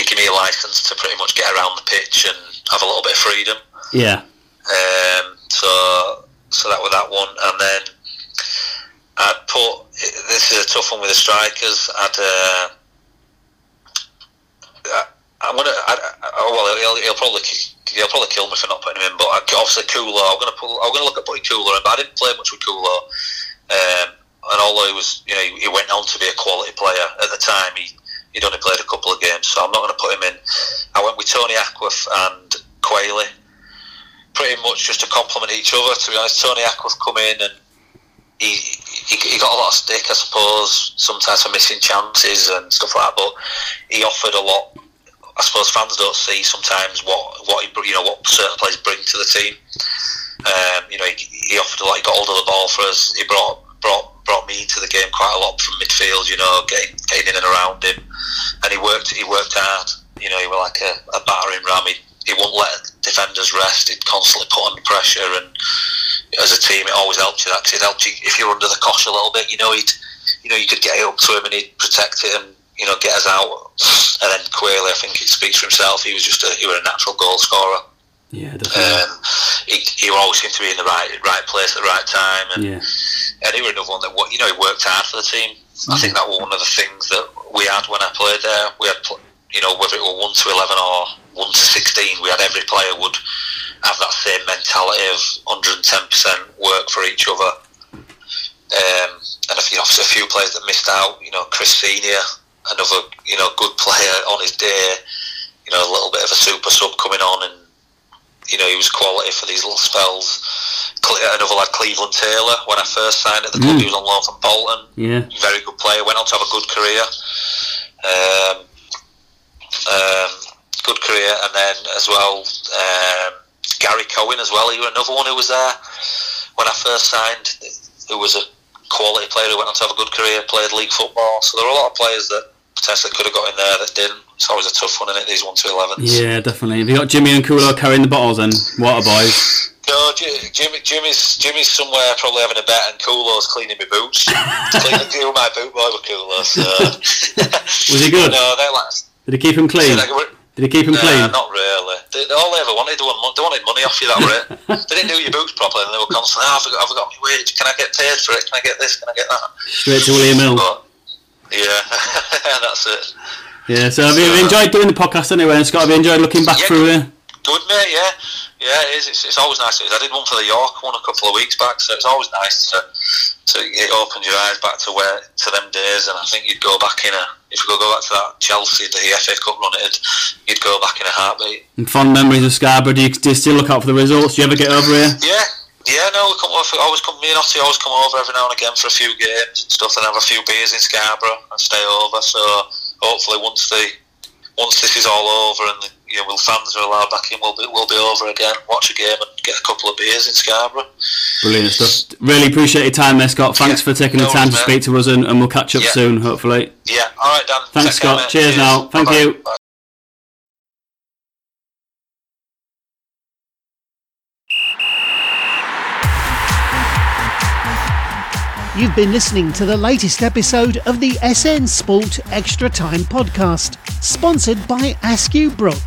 He gave me a license to pretty much get around the pitch and have a little bit of freedom. Yeah. Um, so, so that was that one, and then I'd put. This is a tough one with the strikers. I'd. Uh, I- I'm gonna. I, I, well, he'll, he'll probably he'll probably kill me for not putting him in. But obviously, Kulo. I'm gonna put. I'm gonna look at putting Kulo in. But I didn't play much with Kulo. Um, and although he was, you know, he, he went on to be a quality player at the time, he he'd only played a couple of games, so I'm not to put him in. I went with Tony Aquif and Quayle pretty much just to complement each other. To be honest, Tony Ackworth come in and he, he got a lot of stick, I suppose, sometimes for missing chances and stuff like that. But he offered a lot. I suppose fans don't see sometimes what what he, you know what certain players bring to the team. Um, you know, he, he offered a lot. He got hold of the ball for us. He brought brought brought me into the game quite a lot from midfield. You know, getting getting in and around him, and he worked he worked hard. You know, he was like a, a battering ram. He, he wouldn't let defenders rest. He'd constantly put under pressure, and as a team, it always helped you. That it helped you if you're under the cosh a little bit. You know, he'd you know you could get it up to him and he'd protect it and you know get us out. And then Quayle, I think it speaks for himself. He was just a he was a natural goal scorer. Yeah, definitely. Um, he, he always seemed to be in the right right place at the right time, and yeah. and he was another one that you know he worked hard for the team. I think that was one of the things that we had when I played there. We had you know whether it were one to eleven or one to sixteen, we had every player would have that same mentality of 110 percent work for each other. Um, and a few, obviously [laughs] a few players that missed out. You know, Chris Senior, another you know good player on his day. You know, a little bit of a super sub coming on and you know, he was quality for these little spells. Cle- Another lad, Cleveland Taylor, when I first signed at the club, Mm. he was on loan from Bolton. Yeah. Very good player, went on to have a good career. Um, um, good career, and then as well, um, Gary Cohen as well. He was another one who was there when I first signed, who was a quality player who went on to have a good career, played league football. So there were a lot of players that potentially could have got in there that didn't. It's always a tough one, isn't it? These one to elevens. Yeah, definitely. Have you got Jimmy and Kulo carrying the bottles and water boys? No, Jimmy, Jimmy's Jimmy's somewhere probably having a bet, and Kulo's cleaning my boots. [laughs] cleaning my boot boy with Kulo. So. [laughs] Was he good? No, they like. Did he keep him clean? Did he keep him Nah, clean? not really. They, all they ever wanted, they wanted, they wanted money off you. That were it. [laughs] they didn't do your boots properly, and they were constantly, oh, I've got, I've got my wage. Can I get paid for it? Can I get this? Can I get that? Straight to William Hill. But yeah, [laughs] that's it. Yeah, so have you enjoyed uh, doing the podcast anyway? And Scott, have you enjoyed looking back Yeah. through it? Good mate, yeah, yeah. It is. It's, it's always nice. I did one for the York one a couple of weeks back, so it's always nice to to it opens your eyes back to where to them days. And I think you'd go back in a if you go go back to that Chelsea the FA Cup run it, you'd go back in a heartbeat. And fond memories of Scarborough. Do you, do you still look out for the results? Do you ever get over here? Yeah, yeah. No, we come over. Always come. Me and Hotte always come over every now and again for a few games and stuff, and have a few beers in Scarborough and stay over. So hopefully, once the once this is all over and the, you know, fans are allowed back in, we'll be we'll be over again, watch a game and get a couple of beers in Scarborough. Brilliant stuff. Really appreciate your time there, Scott. Thanks Yeah, for taking no the time to worries, speak to us, and, and we'll catch up Yeah. soon, hopefully. Yeah. All right, Dan. Thanks, Take care, Scott. Cheers now. Thank Bye-bye. you. Bye. You've been listening to the latest episode of the SN Sport Extra Time podcast, sponsored by Askew Brook.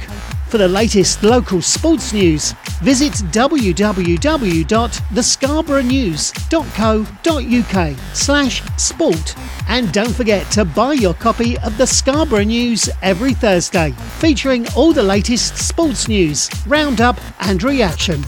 For the latest local sports news, visit www.thescarboroughnews.co.uk slash sport. And don't forget to buy your copy of the Scarborough News every Thursday, featuring all the latest sports news, roundup and reaction.